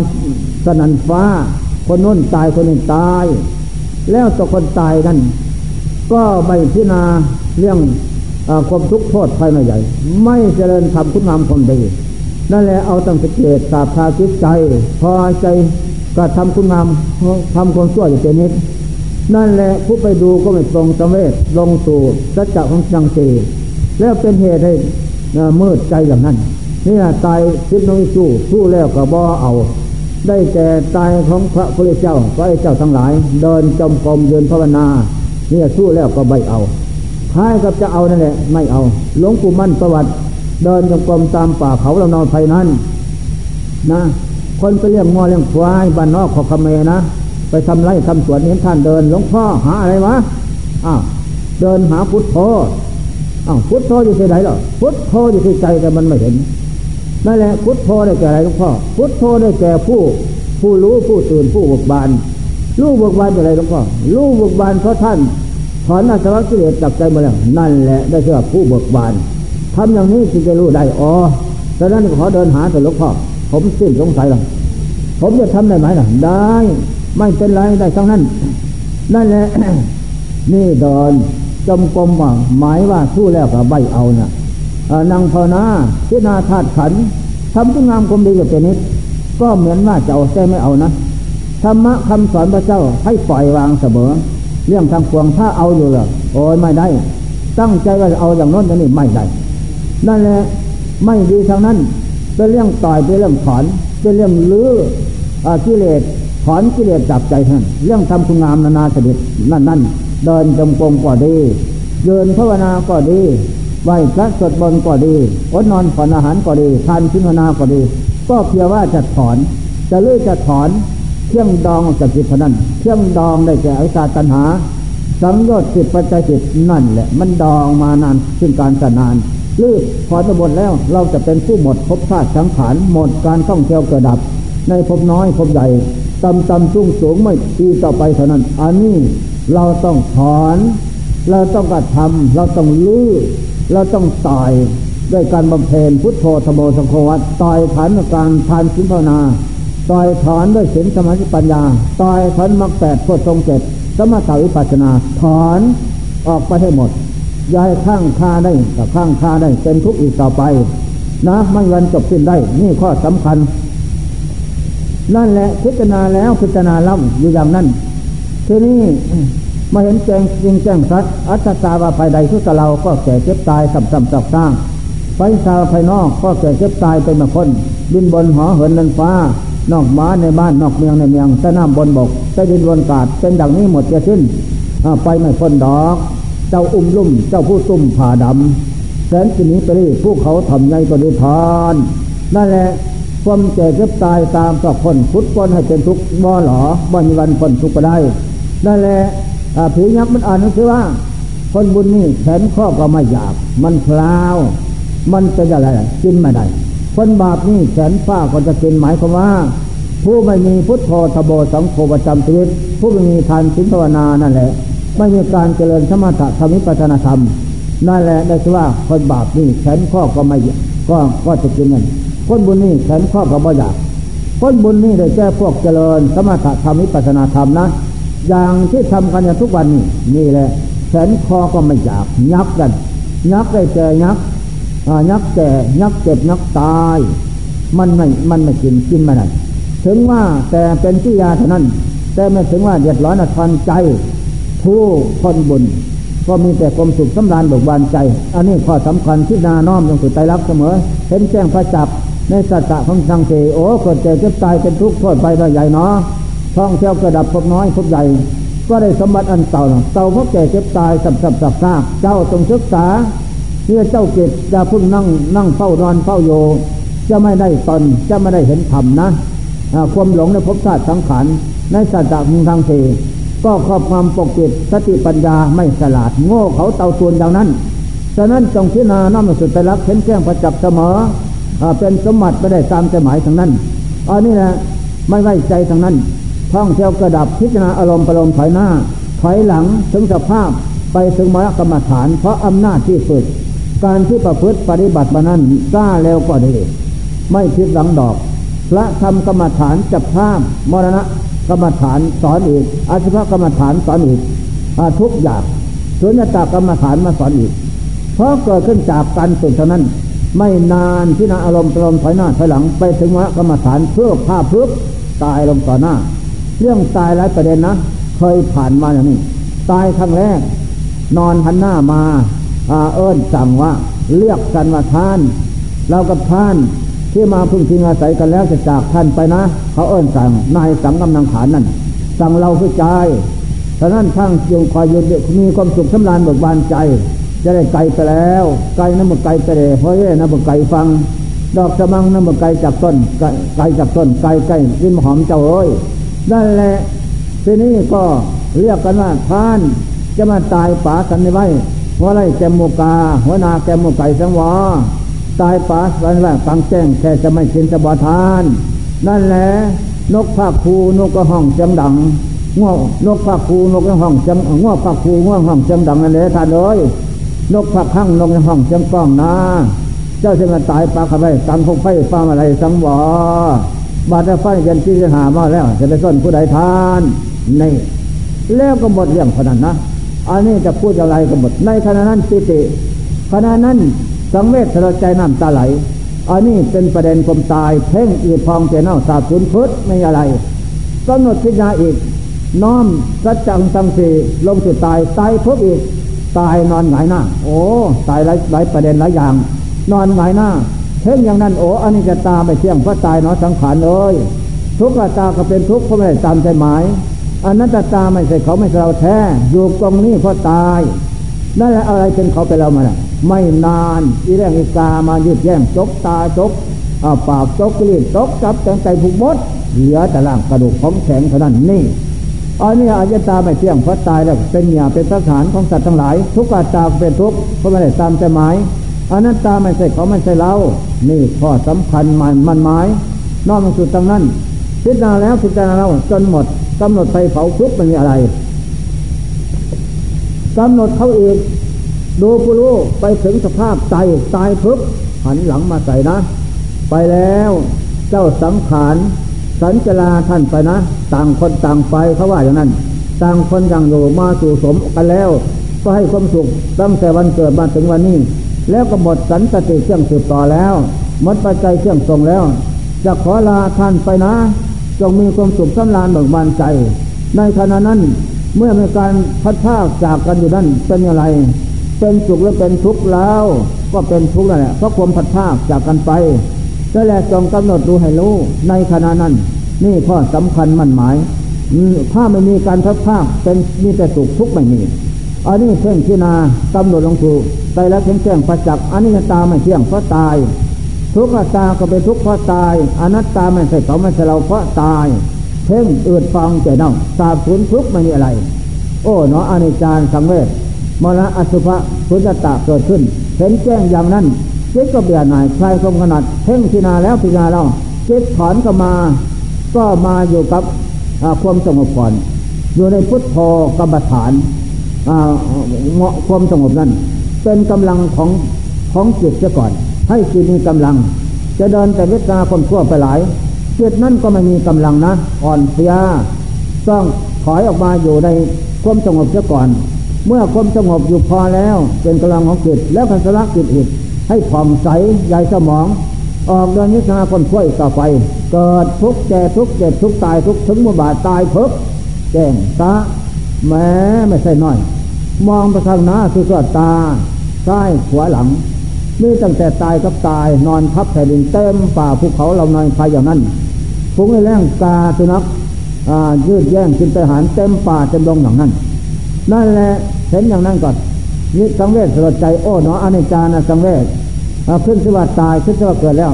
สนั่นฟ้า คนนู้นตายคนนี้ตาย แล้วตัวคนตายนั่น ก็ไม่พิจารณาเรื่องความทุกข์โทษภายในใหญ่ ไม่เจริญทำคุณงามความดีนั่นแหละเอาตั้งสเกตสาบทาจิตใจ พอใจก็ทำคุณงามทำความชั่วอย่างนี้นั่นแหละผู้ไปดูก็ไม่ตรงสมเวทลงสู่สัจจะของจังสีแล้วเป็นเหตุให้มืดใจอย่างนั้นนี่ตายคิดน้อยสู้สู้แล้วก็บ่เอา ได้แก่ตายของพระพุทธเจ้าพระเจ้าทั้งหลาย เดินจมกรมเดินภาวนา เนี่ยสู้แล้วก็ใบเอาท้ายกับจะเอานั่นแหละไม่เอาหลวงปู่มั่นประวัติ เดินจงกรมตามป่าเขาเรานอนไฟนั้นนะ คนไปเลี้ยงงอเลี้ยงควายบ้านนอกขอคเมนะไปทำไรทำสวนเห็นท่านเดินหลวงพ่อหาอะไรวะอ้าวเดินหาพุทโธอ้าวพุทโธอยู่ที่ไหนหรอพุทโธอยู่ที่ใจแต่มันไม่เห็นนั่นแหละพุทโธได้แก่อะไรหลวงพ่อพุทโธได้แก่ผู้ ผู้รู้ผู้ตื่นผู้บกบาน รู้บกบานอะไรหลวงพ่อรู้บกบานเพราะท่านถอนอาสวะกิเลสจับใจมาแล้วนั่นแหละได้เชื่อผู้เบิกบานทำอย่างนี้จึงจะรู้ได้อ๋อดังนั้นขอเดินหาแต่หลวงพ่อผมสิ้นสงสัยแล้วผมจะทำได้ไหมล่ะ ได้ ไม่เป็นไรได้ทั้งนั้น นั่นแหละ นี่ดอนจมกลมว่าหมายว่าสู้แล้วกับใบเอานะ่ะนางภาวนาพิณาธาตุขันทำคุณงามความดีกับเป็นนิดก็เหมือนว่าจะเอาแต่ไม่เอานะ ธรรมะคำสอนพระเจ้าให้ปล่อยวางเสมอ เรื่องทางปวงถ้าเอาอยู่เลยโอ้ยไม่ได้ ตั้งใจว่าจะเอาอย่างน้นอย่างนี้ไม่ได้ นั่นแหละไม่ดีทางนั้น เป็นเรื่องต่อยเป็นเรื่องถอนเป็นเรื่องลื้อกิเลสถอนกิเลสจับใจท่านเรื่องทำคุณงามนานาสดินั่นนั่นเดินจงกรมก็ดีเดินภาวนาก็ดีไหวพระสวดบนก็ดีอดนอนผ่อนอาหารก็ดีทานชิมนาก็ดี ก็เพียงว่าจะถอน จะลื้อจะถอน เครื่องดองจากจิตเท่านั้น เครื่องดองได้แก่อวิชาตัณหาสังโยชน์จิตปัจจัยจิตนั่นแหละ มันดองมานานซึ่งการสนานลืดพอจะหมดแล้วเราจะเป็นผู้หมดภพชาติสังขารหมดการท่องเที่ยวเกิดดับ ในภพน้อยภพใหญ่ต่ำต่ำสูงสูงไม่ตีต่อไปเท่านั้น อันนี้เราต้องถอน เราต้องกระทำเราต้องลื้อเราต้องตายด้วยการบำเพ็ญพุทโธธโมสังโฆวัตตายฐานการทานสินภาวนา ต่อยถอนด้วยศีลสมาธิปัญญา ต่อยถอนมรรคแปดโพชฌงเจ็ดสมถาวิปัสนา ถอนออกไปให้หมดย้ายข้างคาได้กับข้างคาได้เป็นทุกข์อีกต่อไปนะไม่วันจบสิ้นได้ นี่ข้อสำคัญ นั่นแหละพิจารณาแล้วพิจารณาล่ำอยู่อย่างนั้นทีนี้มาเห็นแจ้งจริงแจ้งสัตว์อัตตาว่าภายใดทุกเราก็แก่เจ็บตายสัมสัมสับสร้างไปสาวภายนอกก็แก่เจ็บตายเป็นบางคนบินบนหอเหินนันฟ้า นอกบ้านในบ้านนอกเมืองในเมืองใต้น้ำบนบกใต้ดินบนกาดเป็นดังนี้หมดจะสิ้นไปไม่พ้นดอก เจ้าอุ้มลุ่ม เจ้าผู้ตุ้มผ่าดำแสนสินีไปรีผู้เขาทำไงก็ดีทานนั่นแหละความเจ็บเจ็บตายตามสักคนพุทธคนให้เป็นทุกข์บ่หรอบ่มีวันพ้นทุกข์ได้นั่นแหละผียักษ์มันอ่านนังสือว่า คนบุญนี่แขนข้อก็ไม่หยาบ มันพลาว มันจะอะไรกินไม่ได้ คนบาปนี่แสนฟ้าก็จะเป็นหมายความว่า ผู้ไม่มีพุทโธทโบสังโฆประจำชีวิต ผู้ไม่มีทานสินภาวนานั่นแหละ ไม่มีการเจริญสมถะธรรมิปัฒนธรรมนั่นแหละได้ชื่อว่าคนบาปนี่แขนข้อก็ไม่ก็ก็จะกินนั่นคนบุญนี่แขนข้อก็บ่อยากคนบุญนี่ได้แก้พวกเจริญสมถะธรรมิปัฒนธรรมนะอย่างที่ทำกันอย่างทุกวันนี่นี่แหละแขนคอก็ไม่อยากยักกันยักได้เจอยัก ยักแก่ยักเจ็บยักตาย มันไม่มันไม่กินกินไมาไหนถึงว่าแต่เป็นที่ยาเท่านั้น แต่ไม่ถึงว่าเดือดร้อนทอนใจ ผู้คนบุญ ก็มีแต่ความสุขสำราญเบิกบานใจ อันนี้ข้อสำคัญที่นาน้อมยังสุดใจรักเสมอ เห็นแจ้งพระจับในสัจจะของสังเกโอ้เกิดเจ็บเจ็บตายเป็นทุกข์โทษไปใหญ่เนาะท่องเที่ยวกระดับพบน้อยพบใหญ่ ก็ได้สมบัติอันเต่าเต่าพบแก่เจ็บตายสับสับสับซากเจ้าตรงศึกษา เนี่ยเจ้าเกศจะพึ่งนั่งนั่งเฝ้านอนเฝ้าโย จะไม่ได้ตนจะไม่ได้เห็นธรรมนะความหลงในภพชาติสังขารในสัจจะมุงทางเสก็ครอบความปกปิดสติปัญญาไม่สลาด โง่เขาเตาตวนอย่างนั้น ฉะนั้นจงพิจารณาน้อมสุดแต่ลักเข็นแก้งประจับเสมอเป็นสมบัติไม่ได้ตามใจหมายทางนั้นอันนี้นะไม่ไว้ใจทางนั้นท่องเที่ยวกระดับพิจารณาอารมณ์ประลมถอยหน้า ถอยหลังถึงสภาพไปถึงมรรคกรรมฐาน เพราะอำนาจที่ฝึก การที่ประพฤติปฏิบัติมานั้นกล้าแล้วก็ดีไม่คิดหลังดอกพระธรรมกรรมฐานจับภาพมรณะกรรมฐานสอนอีกอาชีพกรรมฐานสอนอีกทุกอย่างสุญญตากรรมฐานมาสอนอีก เพราะเกิดขึ้นจากการฝึกเท่านั้น ไม่นานที่นาอารมณ์ตรมถอยหน้าถอยหลังไปถึงวะกรรมฐานเพื่อภาพพึกตายลงต่อหน้า เรื่องตายหลายประเด็นนะ เคยผ่านมาอย่างนี้ ตายครั้งแรก นอนหันหน้ามา เอิ้นสั่งว่าเรียกกันว่าท่าน เรากับท่านที่มาพึ่งพิงอาศัยกันแล้วจะจากท่านไปนะ เขาเอิ้นสั่งนายสังกำลังขานนั่นสั่งเราคือใจฉะนั้นช่างยงคอยยุดมีความสุขสำราญเบิกบานใจ จะได้ไกลไปแล้วไกลน้ำมันไกลไปเลยเฮ้ยน้ำมันไกลฟัง ดอกสมังน้ำมันไกลจากต้นไกลจากต้นไกลไกลริมหอมเจ้าเอ้ยนั่นแหละทีนี้ก็เรียกกันว่าท่านจะมาตายป่าสันในไว้ หัวไรแกมโมกา หัวนาแกมโมไก่สังวาตายป่าสันไว้ฟังแจ้งแค่จะไม่กินจะบอทาน นั่นแหละนกภาคภูนกกระห้องจังดังง่วงนกผักคูนกในห้องจังง่วงผักคูง่วงห้องจังดังนั่นเลยท่านเอ้ยนกผักข้างนกในห้องจังกล้องนะ เจ้าจะมาตายปลาขับไปตังคงไฟฟ้าอะไรสังวอบาดไฟยันที่จะหามาแล้ว จะไปส้นผู้ใดทานนี่แล้วก็หมดเรื่องขนาดนะ อันนี้จะพูดอะไรก็หมด ในขณะนั้นปิติขณะนั้นสังเวชสลดใจน้ำตาไหล อันนี้เป็นประเด็นความตาย เพ่งอืดพองเจน่าสาบสูญพุทธไม่อะไรกำหนดพิจารณาอีก น้อมสัจจังสังสีลงสุดตายตายพบอีก ตายนอนหงายหน้า โอ้ตายหลายหลายประเด็นหลายอย่าง นอนหงายหน้าเช่นอย่างนั้นโอ้อันนี้จะตาไม่เที่ยงเพราะตายเนาะสังขารเลยทุกข์ตาก็เป็นทุกข์เพราะไม่ได้ตามใจหมาย อันนั้นตาไม่ใช่เขาไม่ใช่เราแท้ อยู่ตรงนี้เพราะตาย นั่นแหละอะไรเป็นเขาไปเรามาไม่นานอีแรงอีกามายืดแย่งจกตาจกปากจกกลีดจกจับแตงใจผูกมดเหลือแต่ร่างกระดูกของแข็งเท่านั้นนี่อันนี้อายตาไม่เที่ยงเพราะตายแล้วเป็นอย่าเป็นสถานของสัตว์ทั้งหลาย ทุกข์ตาเป็นทุกข์เพราะไม่ได้ตามใจหมายอนัตตาไม่ใช่เขาไม่ใช่เรา นี่ข้อสำคัญมันมันหมายนอกจากสุดตรงนั้นพิจารณาแล้วพิจารณาเราจนหมด กำหนดไฟเผาทุกมันมีอะไรกำหนดเขาอีกดูปุรุไปถึงสภาพใจตายพึบหันหลังมาใส่นะ ไปแล้วเจ้าสังขารสัญจลาท่านไปนะ ต่างคนต่างไปเขาว่าอย่างนั้น ต่างคนต่างอยู่มาสู่สมกันแล้ว ก็ให้ความสุขตั้งแต่วันเกิดมาถึงวันนี้ แล้วก็หมดสันติเครื่องสืบต่อแล้วหมดปัจจัยเครื่องทรงแล้ว จะขอลาท่านไปนะ จงมีความสุขสำราญเบิกบานใจ ในขณะนั้นเมื่อมีการพัดพากจากกันอยู่นั้นเป็นอย่างไร เป็นสุขหรือเป็นทุกข์แล้ว ก็เป็นทุกข์นั่นแหละเพราะความพัดพากจากกันไปนั่นแหละจงกำหนดดูให้รู้ในขณะนั้น นี่ข้อสำคัญมั่นหมายถ้าไม่มีการทับภาคเป็นมีแต่สุขทุกข์ไม่มีอันนี้เพ่งพินากำหนดลงถูกใจแล้วเพ่งแจ้งประจักษ์อันนี้ตาไม่เที่ยงเพราะตาย ทุกขตาก็เป็นทุกข์เพราะตาย อนัตตาไม่ใช่เขาไม่ใช่เราเพราะตาย เพ่งอืดฟังใจเน่าสาบสูญทุกข์ไม่มีอะไร โอ้เนาะอนิจจารสังเวชมรณะอสุภะสุญญตาเกิดขึ้นเห็นแจ้งอย่างนั้นจิตก็เบียดหน่ายคลายความขนาดเพ่งพินาแล้วพิจารณาแล้วจิตถอนก็มา ก็มาอยู่กับความสงบก่อน อยู่ในพุทโธกรรมฐานเหมาะความสงบนั้น เป็นกำลังของของจิตเสียก่อน ให้จิตมีกำลัง จะเดินแต่เวทนาคนทั่วไปหลายจิตนั้นก็ไม่มีกำลังนะอ่อนเพลียต้องถอยออกมาอยู่ในความสงบเสียก่อน เมื่อความสงบอยู่พอแล้ว เป็นกำลังของจิตแล้วคันสละจิตอีกให้ผ่องใสใหญ่สมอง ออกเดินวิชาคนช่วยต่อไป เกิดทุกแก่ทุกเจ็บทุกตายทุกถึงมุบาตายเพิบแจ้งตาแม้ไม่ใช่น้อย มองไปทางหน้าคือก็ตาซ้ายขวาหลัง นี่ตั้งแต่ตายกับตายนอนทับแผ่นดินเต็มป่าภูเขาเรานอนไปอย่างนั้นฟุ้งในแรงกาสุนัขยืดแย่งกินอาหารเต็มป่าเต็มดงอย่างนั้น นั่นแหละเห็นอย่างนั้นก่อนนี่สังเวชสลดใจโอ้เนาะอนิจจานะสังเวชขึ้นสว่าตายขึ้นสว่าเกิดแล้ว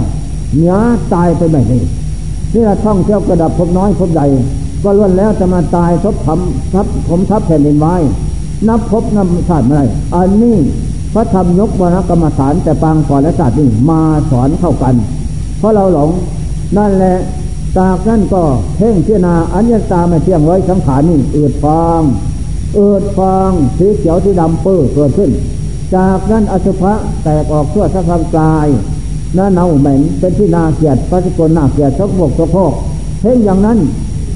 เนื้อตายไปแบบนี้นี่เราท่องเที่ยวกระดับพบน้อยพบใหญ่ก็ล้วนแล้วจะมาตายทบทำทับผมทับแผ่นดินไว้ นับพบนับชาติไม่ได้อันนี้ ระธรรมยกวรกรรมฐานแต่ปางก่อนและศาสตร์นี่มาสอนเข้ากัน เพราะเราหลงนั่นแหละจากนั้นก็เพ่งพิจารณาอัญญตาไม่เที่ยงไว้สังขารนี่อืดฟางอืดฟางสีเขียวที่ดำเปื้อเกิดขึ้น จากนั้นอสุภะแตกออกทั่วทั้งร่างกายหน้าเน่าเหม็นเป็นที่นาเกียดพระสกุลนาเกียดชกบกชกพกเพ่งอย่างนั้น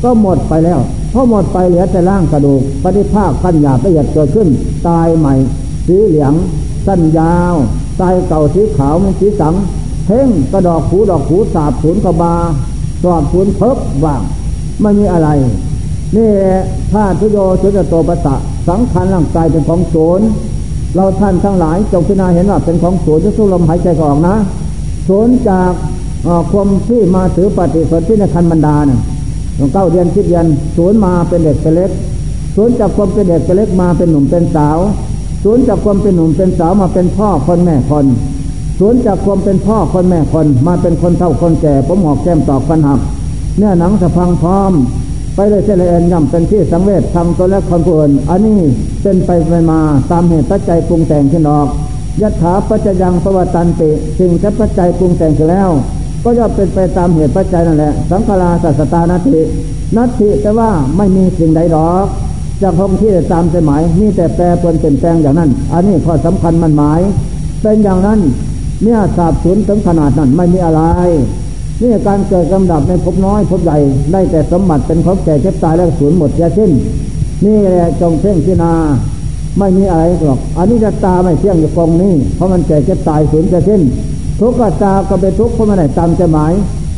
ก็หมดไปแล้วพอหมดไปเหลือแต่ร่างกระดูกปฏิภาคขั้นหยาบละเอียดเกิดขึ้น ตายใหม่ สีเหลือง สั้นยาวตายเก่าสีขาวมันสีสังเพ่งกระดอกหูดอกหูสาบศูนกบาสอบศูนเพิบว่างไม่มีอะไร นี่ถ้าทุโยชุจโตปัสสะสังขารร่างกายเป็นของศูนเราท่านทั้งหลายจงพิจารณาเห็นว่าเป็นของศูนย์จะสู้ลมหายใจออกนะศูนจากความที่มาถือปฏิสนธิในคันบรรดาเนี่ยเก้าเดือนสิบเดือนศูนมาเป็นเด็กเป็นเล็กศูนจากความเป็นเด็กเป็นเล็กมาเป็นหนุ่มเป็นสาว ศูนจากความเป็นหนุ่มเป็นสาวมาเป็นพ่อคนแม่คนศูนจากความเป็นพ่อคนแม่คนมาเป็นคนเฒ่าคนแก่ผมหอกแก้มตอกฟันหักเนื้อหนังสะพังพร้อม ไปเลยเสลเอ็นย่ำเป็นที่สังเวชทางตัวและคนผู้อื่นอันนี้เป็นไปไปมาตามเหตุปัจจัยปรุงแต่งขึ้นออกยถาปัจจยังปวัตันติสิ่งที่ปัจจัยปรุงแต่งขึ้นแล้ว ก็ย่อมเป็นไปตามเหตุปัจจัยนั่นแหละ สังขาราสัสตานาตินัตถิแต่ว่าไม่มีสิ่งใดหรอก จากคงที่ตามใจหมายมีแต่แปรปรวนเปลี่ยนแปลงอย่างนั้น อันนี้ข้อสำคัญมันหมาย เป็นอย่างนั้นเนี่ยสาบสูญถึงขนาดนั้นไม่มีอะไรนี่การเกิดกำดับในภพน้อยภพใหญ่ได้แต่สมบัติเป็นของแก่เจ็บตายแล้วสูญหมดยาสิ้น นี่แหละจงเพ่งพิจารณาไม่มีอะไรหรอกอันนี้จะตาไม่เที่ยงอยู่กองนี้เพราะมันแก่เจ็บตายสูญจะสิ้น ทุกข์ตาก็เป็นทุกข์เพราะมันได้ตามใจหมาย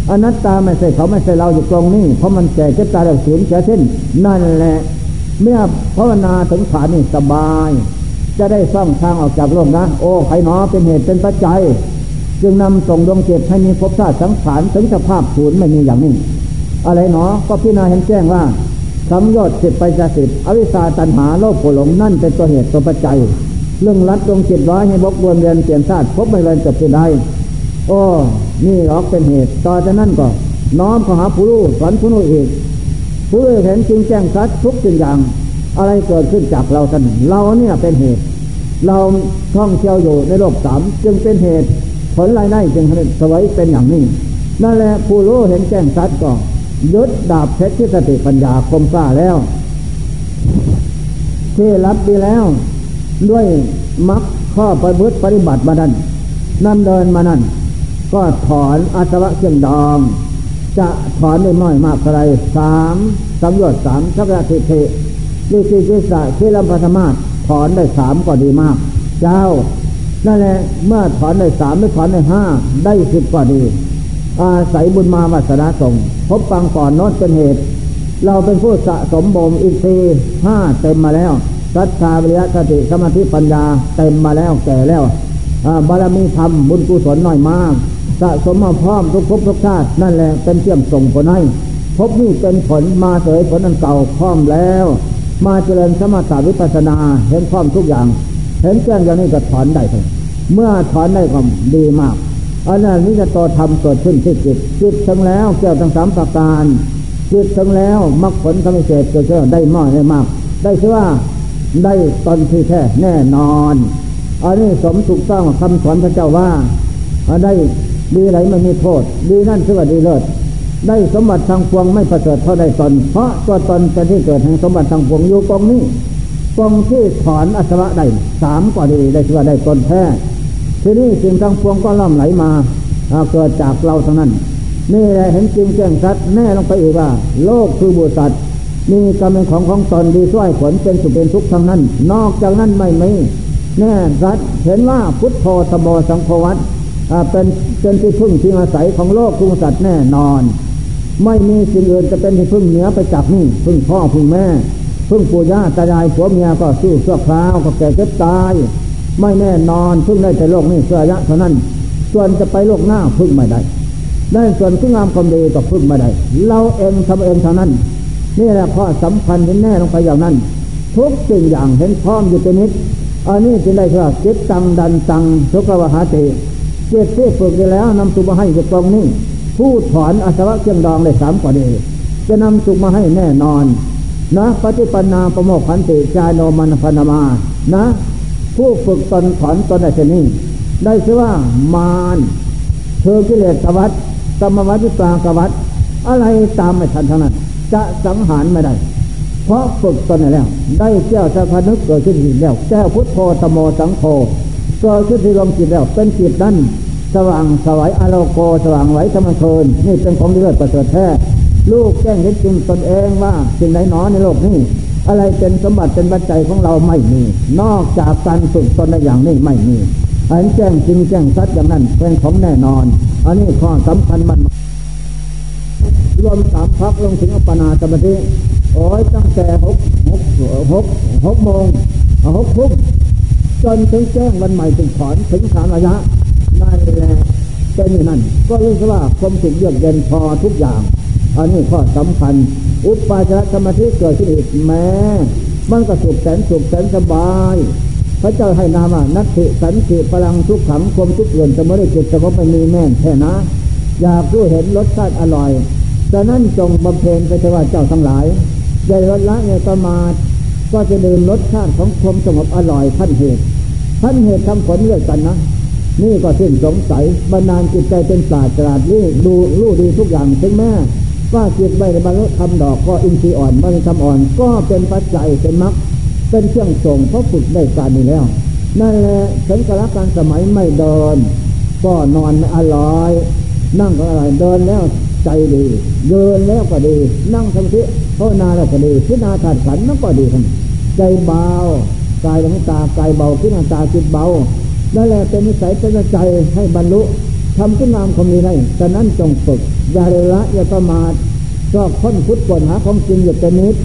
อนัตตาไม่ใช่เขาไม่ใช่เราอยู่ตรงนี้เพราะมันแก่เจ็บตายแล้วสูญจะสิ้น นั่นแหละ เมื่อภาวนาถึงฐานนี่สบาย จะได้ซ่องทางออกจากโลกนะ โอ้ใครหนอเป็นเหตุเป็นปัจจัย จึงนำส่งดวงจิตให้มีภพชาติสังขารถึงสภาพศูนย์ไม่มีอย่างนี้อะไรหนอก็พิจารณาเห็นแจ้งว่าสัมยอดสิบไปจะสิบอวิชาตันหาโลภโกหลงนั่นเป็นตัวเหตุตัวปัจจัยเรื่องรัดดวงจิตร้อยให้บกบวนเรียนเปลี่ยนชาติพบไม่เรียนจบที่ใดโอ้ นี่หรอกเป็นเหตุ ต่อจากนั้นก็ น้อมข้าหาผู้รู้สอนผู้รู้อีก ผู้เห็นจริงแจ้งชัดทุกสิ่งอย่าง อะไรเกิดขึ้นจากเราท่านเราเนี่ยเป็นเหตุ เราท่องเที่ยวอยู่ในโลกสามจึงเป็นเหตุ ผลรายได้จึงสวยเป็นอย่างนี้ นั่นแหละผู้รู้เห็นแจ้งชัดก็ยึดดาบเพชรที่สติปัญญาคมกล้าแล้วที่รับดีแล้ว ด้วยมักข้อปฏิบัติปฏิบัติมานั้นนั่นเดินมานั่นก็ถอนอาสวะเครื่องดอง จะถอนได้น้อยมากเท่าไรสามสัมยศสามสักระทิเทลิสิกิสะที่ลำพัธมาศถอนได้สามก็ดีมาก เจ้า นั่นแหละเมื่อถอนได้สามไม่ถอนได้ห้าได้สิบก็ดี อาศัยบุญมาวาสนาส่งพบปังก่อนนอนเป็นเหตุ เราเป็นผู้สะสมบ่มอินทรีย์ห้าเต็มมาแล้วรัทธาวิริยะสติสมาธิปัญญาเต็มมาแล้วแก่แล้วบารมีธรรมบุญกุศลน้อยมาก สะสมมาพร้อมทุกภพทุกชาตินั่นแหละเป็นเชื่อมส่งผลให้พบนี่เป็นผลมาเสยผลอันเก่าพร้อมแล้ว มาเจริญสมถะวิปัสนาเห็นพร้อมทุกอย่าง เห็นแจ้งอย่างนี้ก็ถอนได้เลยเมื่อถอนได้ก็ดีมากอันนั้นนิจโตธรรมเกิดขึ้นที่จิตจิตทั้งแล้วแก้วทั้งสามประการจิตทั้งแล้วมรรคผลธรรมเศษเกิดขึ้นได้มากได้มาก ได้ชื่อว่าได้ตอนที่แท้แน่นอนอันนี้สมถูกต้องคำสอนพระเจ้าว่าได้ ดีไหนไม่มีโทษ ดีนั่นชื่อว่าดีเลิศได้สมบัติทางพวงไม่ประเสริฐเท่าได้ตน เพราะตัวตนเป็นที่เกิดแห่งสมบัติทางพวงอยู่ตรงนี้ตรงที่ถอนอสวะได้สามก็ดีได้ชื่อว่าได้ตนแท้ทีนี้สิ่งทั้งพวงก็ล่อมไหลมาเกิดจากเราเท่านั้นนี่แหละเห็นจริงแจ้งชัดแน่ลงไปอีกว่า โลกคือบุตมีกรรมเป็นของของตนดีช่วยผลเป็นสุขเป็นทุกข์ทั้งนั้น นอกจากนั้นไม่มีแน่รัดเห็นว่าพุทโธธโมสังโฆวัต เป็นเป็นที่พึ่งที่อาศัยของโลกทุกสัตว์แน่นอน ไม่มีสิ่งอื่นจะเป็นที่พึ่งเหนือไปจากนี่พึ่งพ่อพึ่งแม่ พึ่งปู่ย่าตายายผัวเมียก็สู้เสื้อคราวก็แก่เจ็บตาย ไม่แน่นอนพึ่งได้แต่โลกนี้เสื่อยะเท่านั้น ส่วนจะไปโลกหน้าพึ่งไม่ได้ได้ส่วนพึ่งามความดีก็พึ่งไม่ได้ เราเองทำเองเท่านั้น นี่แหละข้อสำคัญเห็นแน่ลงไปอย่างนั้น ทุกสิ่งอย่างเห็นพร้อมอยู่เป็นนิดอันนี้จึงได้ว่าจิตตังดันตังทุกวหาติ เจตที่ฝึกไปแล้วนำสุมาให้กับตรงนี้ผู้ถอนอาสวะเครื่องดองได้สามกว่าดีจะนำสุมาให้แน่นอนนะปฏิปันนาประโมกขันติจายโนมันพนามานะ ผู้ฝึกตนถอนตนได้เช่นนี้ได้ชื่อว่ามารเธอกิเลสวัฏกรรมวัฏวิปากวัฏอะไรตามไม่ทันทั้งนั้น จะสังหารไม่ได้ เพราะฝึกตนแล้ว ได้แก้วสัพนึกเกิดขึ้นแล้วแก้วพุทโธตโมสังโฆเกิดขึ้นที่ลมจิตแล้ว เป็นจิตนั้น สว่างสวัยอโลโก สว่างไหวธรรมเชิญนี่เป็นของเลือดประเสริฐแท้ ลูกแจ้งเห็นจริงตนเองว่าสิ่งไหนหนอในโลกนี้ อะไรเป็นสมบัติเป็นปัจจัยของเราไม่มี นอกจากการฝึกตนในอย่างนี้ไม่มีอันแจ้งจริงแจ้งสัดอย่างนั้นเป็นของแน่นอน อันนี้ข้อสำคัญมันรวมสามพักลงถึงอัปปนาสมาธิโอ้ยตั้งแต่หกหกหกหกโมงหกทุ่มจนถึงแจ้งวันใหม่ถึงถอนถึงสามระยะ ได้แล้วเป็นอย่างนั้นก็รู้สึกว่าความสุขเยือกเย็นพอทุกอย่าง อันนี้ข้อสำคัญ อุปาจารสมาธิเกิดขึ้นอีกแม้ มันก็สุขแสนสุขแสนสบาย พระเจ้าให้นามานัตติสันติพลังทุกขังความทุกข์เลื่อนจะไม่ได้จิตสงบไม่มีแม่นแค่นะ อยากรู้เห็นรสชาติอร่อยฉะนั้นจงบำเพ็ญไปเถอะว่าเจ้าทั้งหลายอย่าลดละอย่าประมาทก็จะดื่มรสชาติของความสงบอร่อยท่านเหตุท่านเหตุทำผลเรื่อยกันนะ นี่ก็สิ้นสงสัยบรรดาจิตใจเป็นศาสตราดนี่ดูรู้ดีทุกอย่างถึงแม่ว่าจิตใบในบรรลุธรรมดอกก็อินทรีย์อ่อนบรรลุธรรมอ่อน ก็เป็นปัจจัยเป็นมรรคเป็นเครื่องส่งเพราะฝึกได้การนี้แล้ว นั่นแหละฉันกระการสมัยไม่เดิน ก็นอนไม่อร่อย นั่งก็อะไรเดินแล้วใจดีเดินแล้วก็ดี นั่งสมาธิภาวนาแล้วก็ดีพิจารณาถาดขันนั่นก็ดีทั้งใจเบากายหลังตากายเบาพิจารณาตาจิตเบา นั่นแหละเป็นนิสัยเป็นใจให้บรรลุทำขึ้นนามความดีได้ฉะนั้นจงฝึกอย่าละอย่าประมาทชอบค้นพุทธกวนหาของจริงอยู่เป็นนิด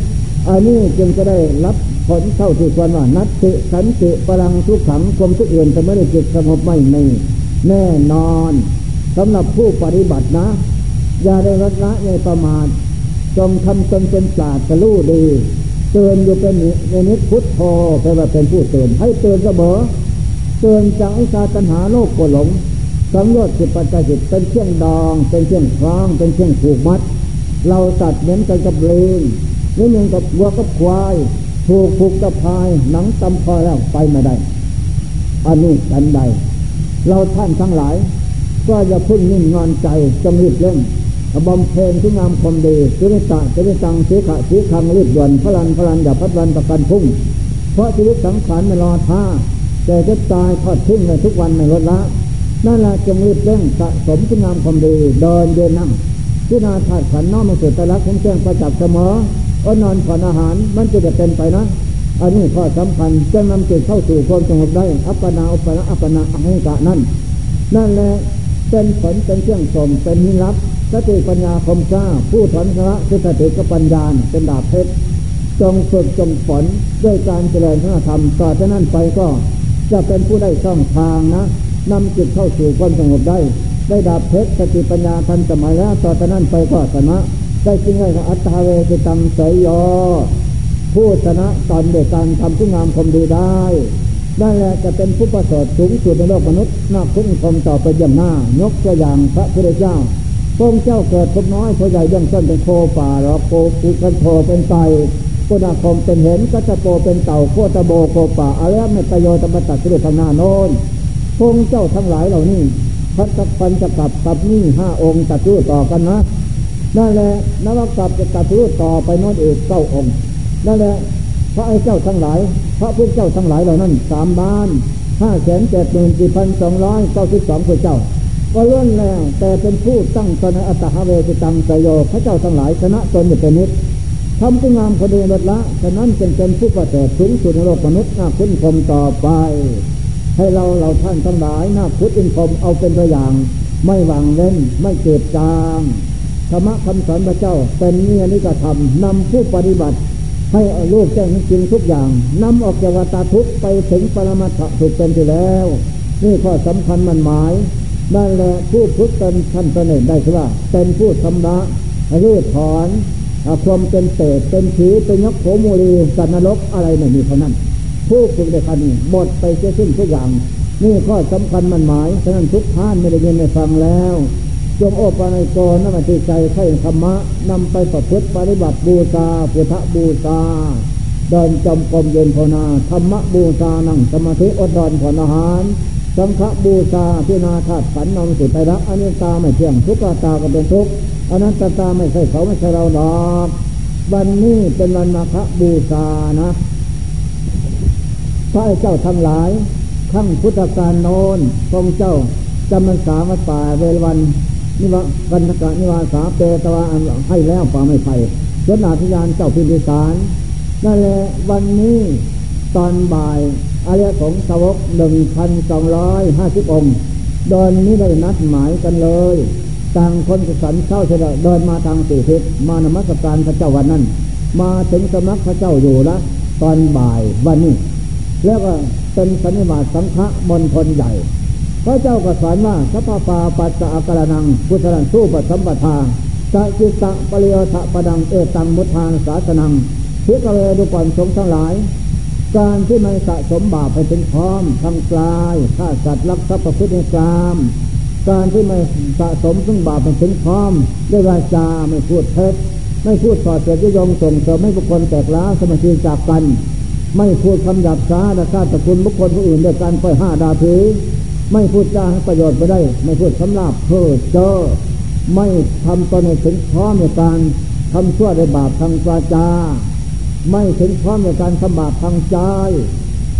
อันนี้จึงจะได้รับผลเท่าที่ควรว่านัตติสันติพลังทุกขังความทุกข์อื่นจะไม่ได้จิตสงบไม่ไม่แน่นอนสำหรับผู้ปฏิบัตินะ อย่าได้รัละอย่าประมาทจงทำตนเป็นศาสตร์รู้ดีเตือนอยู่เป็นในนิดพุทโธแปลว่าเป็นผู้เตือนให้เตือนเสมอ เตือนจากอิสาตัญหาโลกโกหลงสังโยชน์จิปัจจัยจิตเป็นเชื่องดอง เป็นเชื่องคล้อง เป็นเชื่องผูกมัด เราตัดเหมือนกันกับเลงนี่เหมือนกับวัวกับควายถูกผูกกับพายหนังตำคอแล้วไปไม่ได้อันนี้กันใด เราท่านทั้งหลาย ก็อย่าพึ่งนิ่งนอนใจจงรีบเร่งบำเพ็ญที่งามความดีสุริตะสุริตังสีขะสีคังรีบด่วนพลันพลันอย่าพัดวันประกันพุ่ง เพราะชีวิตสังขารไม่รอท่า แต่จะตายทอดทิ้งในทุกวันในลดละนั่นแหละจงรีบเร่งสะสมคุณงามความดีเดินเดินนั่งพิจารณาถาดขันน้อมมาสู่ตะลักของแจ้งประจักษ์เสมออนอนผ่อนอาหารมันจะจะเป็นไปนะอันนี้ข้อสำคัญจะนำจิตเข้าสู่ความสงบได้ อัปปนาอุปนาอัปปนาอหิกะนั่น นั่นแหละเป็นผลเป็นเครื่องสมเป็นนิรับสติปัญญาคมกล้าผู้ถอนพระคือสติกับปัญญาเป็นดาบเพชรจงฝึกจงฝนด้วยการเจริญพระธรรมต่อจากนั้นไปก็ จะเป็นผู้ได้ช่องทางนะนำจิตเข้าสู่ความสงบได้ ได้ดาบเพชรสติปัญญาทันสมัยแล้วต่อจากนั้นไปก็ชนะ ได้จริงได้อัตตาเวติตังเสยยอผู้ชนะตอนเด็กการทำผู้งามคมดีได้นั่นแหละจะเป็นผู้ประเสริฐสูงสุดในโลกมนุษย์น่าคุ้มคมต่อไปย่ำหน้ายกตัวอย่างพระพุทธเจ้าพระเจ้าเกิดพบน้อยพระใหญ่ยังต้นเป็นโคป่าหรอโคกุกันโทเป็นไต กุณาคมเป็นเห็นกัจะโปเป็นเต่าโคตะโบโคป่าอะไรไม่ประโยชน์ธรรมตัดสิริทางหน้าโน้นพงเจ้าทั้งหลายเหล่านี้พัฒปันจะกลับกับนี่ห้าองค์ตัดรูต่อกันนะนั่นแหละนวกลับจะตัดรูต่อไปน้นอีกเก้าองค์นั่นแหละพระไอ้เจ้าทั้งหลาย พระพุทธเจ้าทั้งหลายเหล่านั้นสามบ้านห้าแสนเจ็ดหมื่นสี่พันสองร้อยเก้าสิบสองพระเจ้า ก็เลื่อนแล้วแต่เป็นผู้ตั้งตนอัตหาเวติตังสยโยพระเจ้าทั้งหลายชนะตนอยู่เป็นนิด ทำผู้งามคนดีลดละ ฉะนั้นจึงเป็นผู้ประเสริฐสูงสุดในโลกมนุษย์น่าคุ้นคมต่อไป ให้เราเราท่านทั้งหลายน่าคุ้นอินคมเอาเป็นตัวอย่าง ไม่หวังเล่น ไม่เก็บจางธรรมะคำสอนพระเจ้า เป็นเนียนิกธรรมนำผู้ปฏิบัติ ให้ลูกแจ้งจริงทุกอย่างนำออกจากวัฏทุกไปถึงปรมาถถูกเป็นที่แล้ว นี่ข้อสำคัญมันหมายนั่นแหละผู้พุทธเป็นท่านเสน่ห์ได้คือว่า เป็นผู้ชำระรื้อถอน ความเป็นเศษเป็นผีเป็นยักษ์โขมูลีสันนรกอะไรไม่มีเท่านั้น ผู้ฝึกได้คันนี้หมดไปเสียสิ้นทุกอย่าง นี่ข้อสำคัญมันหมายฉะนั้นทุกท่านไม่ได้ยินไม่ฟังแล้วจงโอปานโกนำมาติใจใข่ธรรมะนำไปประพฤติปฏิบัติบูชาพุทธบูชาเดินจมกรมเย็นภาวนาธรรมบูชานั่งสมาธิอดนอนผ่อนอาหารสังฆบูชาพินาธาตุขันนำสุดไตรักอนิจตาไม่เที่ยงทุกขตาก็เป็นทุกข์ อนันตตาไม่ใช่เขาไม่ใช่เราหรอกวันนี้เป็นวันมาฆบูชานะพระเจ้าทั้งหลายขั้งพุทธการโนนทรงเจ้าจำมันสาวัดป่าเวรวันนิววันกะนิวาสาเปตวาให้แล้วป่าไม่ไปเจ้านาธิยานเจ้าพิมพิสารนั่นแหละวันนี้ตอนบ่ายอารยสงสาวกหนึ่งพันสองร้อยห้าสิบองค์ เดินนี้ได้นัดหมายกันเลย ต่างคนสันเศร้าเฉลเดินมาทางสี่ทิศมานมัสการพระเจ้าวันนั้น มาถึงสำนักพระเจ้าอยู่ละตอนบ่ายวันนี้ แล้วก็เป็นสันนิบาตสังฆมณฑลใหญ่ พระเจ้าก็สอนว่าสัพพาปัสสะกระนังพุทธันสู้ปัสัมปทาสะจิตตะปริยสะปดังเอตังมุทานสาสนังเพิกเวดูก่อนสงทั้งหลาย การที่มันสะสมบาปไปถึงพร้อมทำกลายฆ่าสัตว์ลักทรัพย์ประพฤติกรรม การที่ไม่สะสมซึ่งบาปไปถึงพร้อมด้วยวาจาไม่พูดเท็จไม่พูดส่อเสียดยงส่งเสริมให้บุคคลแตกล้าสมาธิจากกัน ไม่พูดคำหยาบช้าและฆ่าตะคุณบุคคลผู้อื่นด้วยการไปห้าดาถือ ไม่พูดจาให้ประโยชน์ไปได้ ไม่พูดสำลาบเพ้อเจ้อไม่ทำตนให้ถึงพร้อมในการทำชั่วในบาปทางวาจา ไม่ถึงพร้อมในการทำบาปทางใจ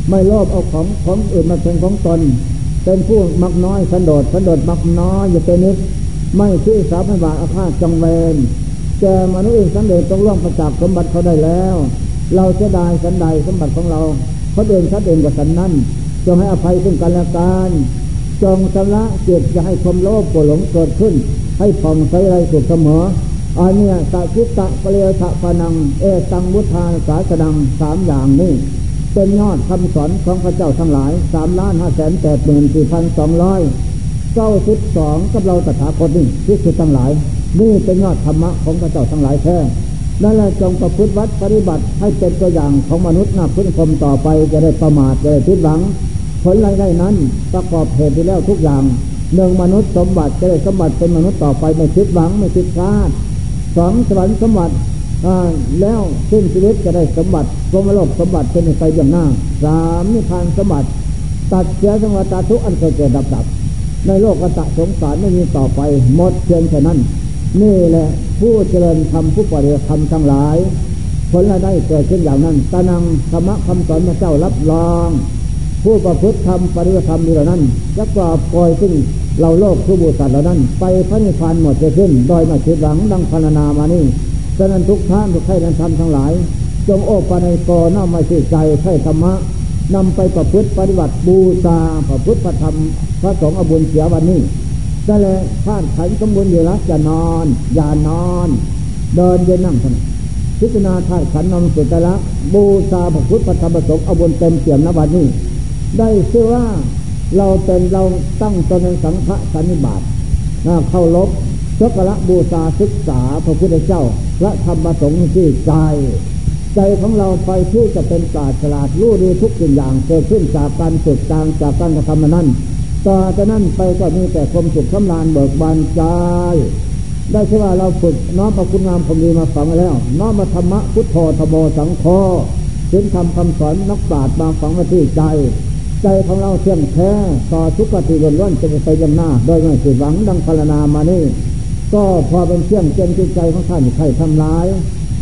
ไม่โลภเอาของของอื่นมาเป็นของตน เป็นผู้มักน้อยสันโดษสันโดษมักน้อยอยู่เป็นนิดไม่ชื่อสาพบาทอาฆาตจงเวรแกมนุษย์อื่นสันเดชต้องร่วงประจักษ์สมบัติเขาได้แล้ว เราจะได้สันใดสมบัติของเราเขาเดินชัดเองกับสันนั้นจงให้อภัยซึ่งกันและกันจงชำระเจตจะให้ความโลภโกรหลงเกิดขึ้น ให้ผ่องใสไรสุขเสมออันเนี้ยตะจิตะเปรียวตะปนัง เอตังมุทาสาสนังสามอย่างนี้ เป็นยอดคำสอนของพระเจ้าทั้งหลายสามล้านห้าแสนแปดหมื่นสี่พันสองร้อยเก้าสิบสองกับเราตถาคตนี่ที่สุดทั้งหลาย นี่เป็นยอดธรรมะของพระเจ้าทั้งหลายแท้นั่นแหละจงประพฤติวัดปฏิบัติให้เป็นตัวอย่างของมนุษย์นับพึ่งคมต่อไปจะได้ประมาทจะได้ทิดหวัง ผลรายได้นั้นประกอบเหตุไปแล้วทุกอย่างหนึ่งมนุษย์สมบัติจะได้สมบัติเป็นมนุษย์ต่อไปไม่คิดหวังไม่คิดพลาดสองสวรรค์สมบัติ แล้วสิ้นชีวิตจะได้สมบัติพรมโลกสมบัติเป็นไปอย่างหน้า สามนิพพานสมบัติ ตัดเสียสังวตาทุกอันเคยเกิดดับดับ ในโลกกตะสงสารไม่มีต่อไป หมดเพียงแค่นั้น นี่แหละผู้เจริญธรรมผู้ปฏิบัติธรรมทั้งหลาย ผลละได้เกิดขึ้นอย่างนั้นตนังธรรมะคำสอนพระเจ้ารับรอง ผู้ประพฤติธรรมปฏิบัติธรรมนี้เหล่านั้นจะกอบปล่อยซึ่งเราโลกผู้บุตรเหล่านั้น ไปพระนิพพานหมดจะขึ้น โดยมาคิดหลังดังพรรณนามานี่ ฉะนั้นทุกท่านทุกใครนั้นทำทั้งหลาย จงโอปในกอน้ามาชื่ใจใช่ธรรมะนำไปประพฤติปฏิบัติบูชาประพฤติประธรรม พระสงฆ์อบุญเสียวันนี้นั่นแหละท่านขันสมบูรณ์อยู่แล้วจะนอน อย่านอน เดินเดินนั่งท่านพิจารณาธาตุขันนำสุตละบูชาพระพุทธธรรมประสงค์อบุญเต็มเปี่ยมนวันนี้ ได้ชื่อว่าเราเป็นเราตั้งตนเป็นสังฆสันนิบาตเข้าลบ สกระบูชาศึกษาพระพุทธเจ้าพระธรรมประสงค์ที่ใจ ใจของเราไปที่จะเป็นศาสตร์ฉลาดรู้ดีทุกสิ่งอย่างเกิดขึ้นจากการฝึกจางจากการกระทำนั้นต่อจากนั้นไปก็มีแต่ความสุขสำราญเบิกบานใจได้ใช่ว่าเราฝึกน้อมประคุณงามความดีมาฝังแล้ว น้อมมาธรรมะพุทโธธโมสังโฆถึงทำคำสอนนักปราชญ์มาฝังไว้ที่ใจ ใจของเราเที่ยงแท้ต่อทุกขติล้วนๆจะไปยังหน้า โดยไม่ผิดหวังดังพารนามานี่ ก็พอเป็นเครื่องเจนจิตใจของท่านใครทำร้าย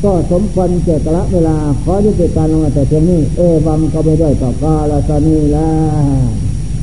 ก็สมควรเจตละเวลาขอยุติการลงแต่เพียงนี้ เอวังก็ไม่ได้ต่อกาลสนีแล้ว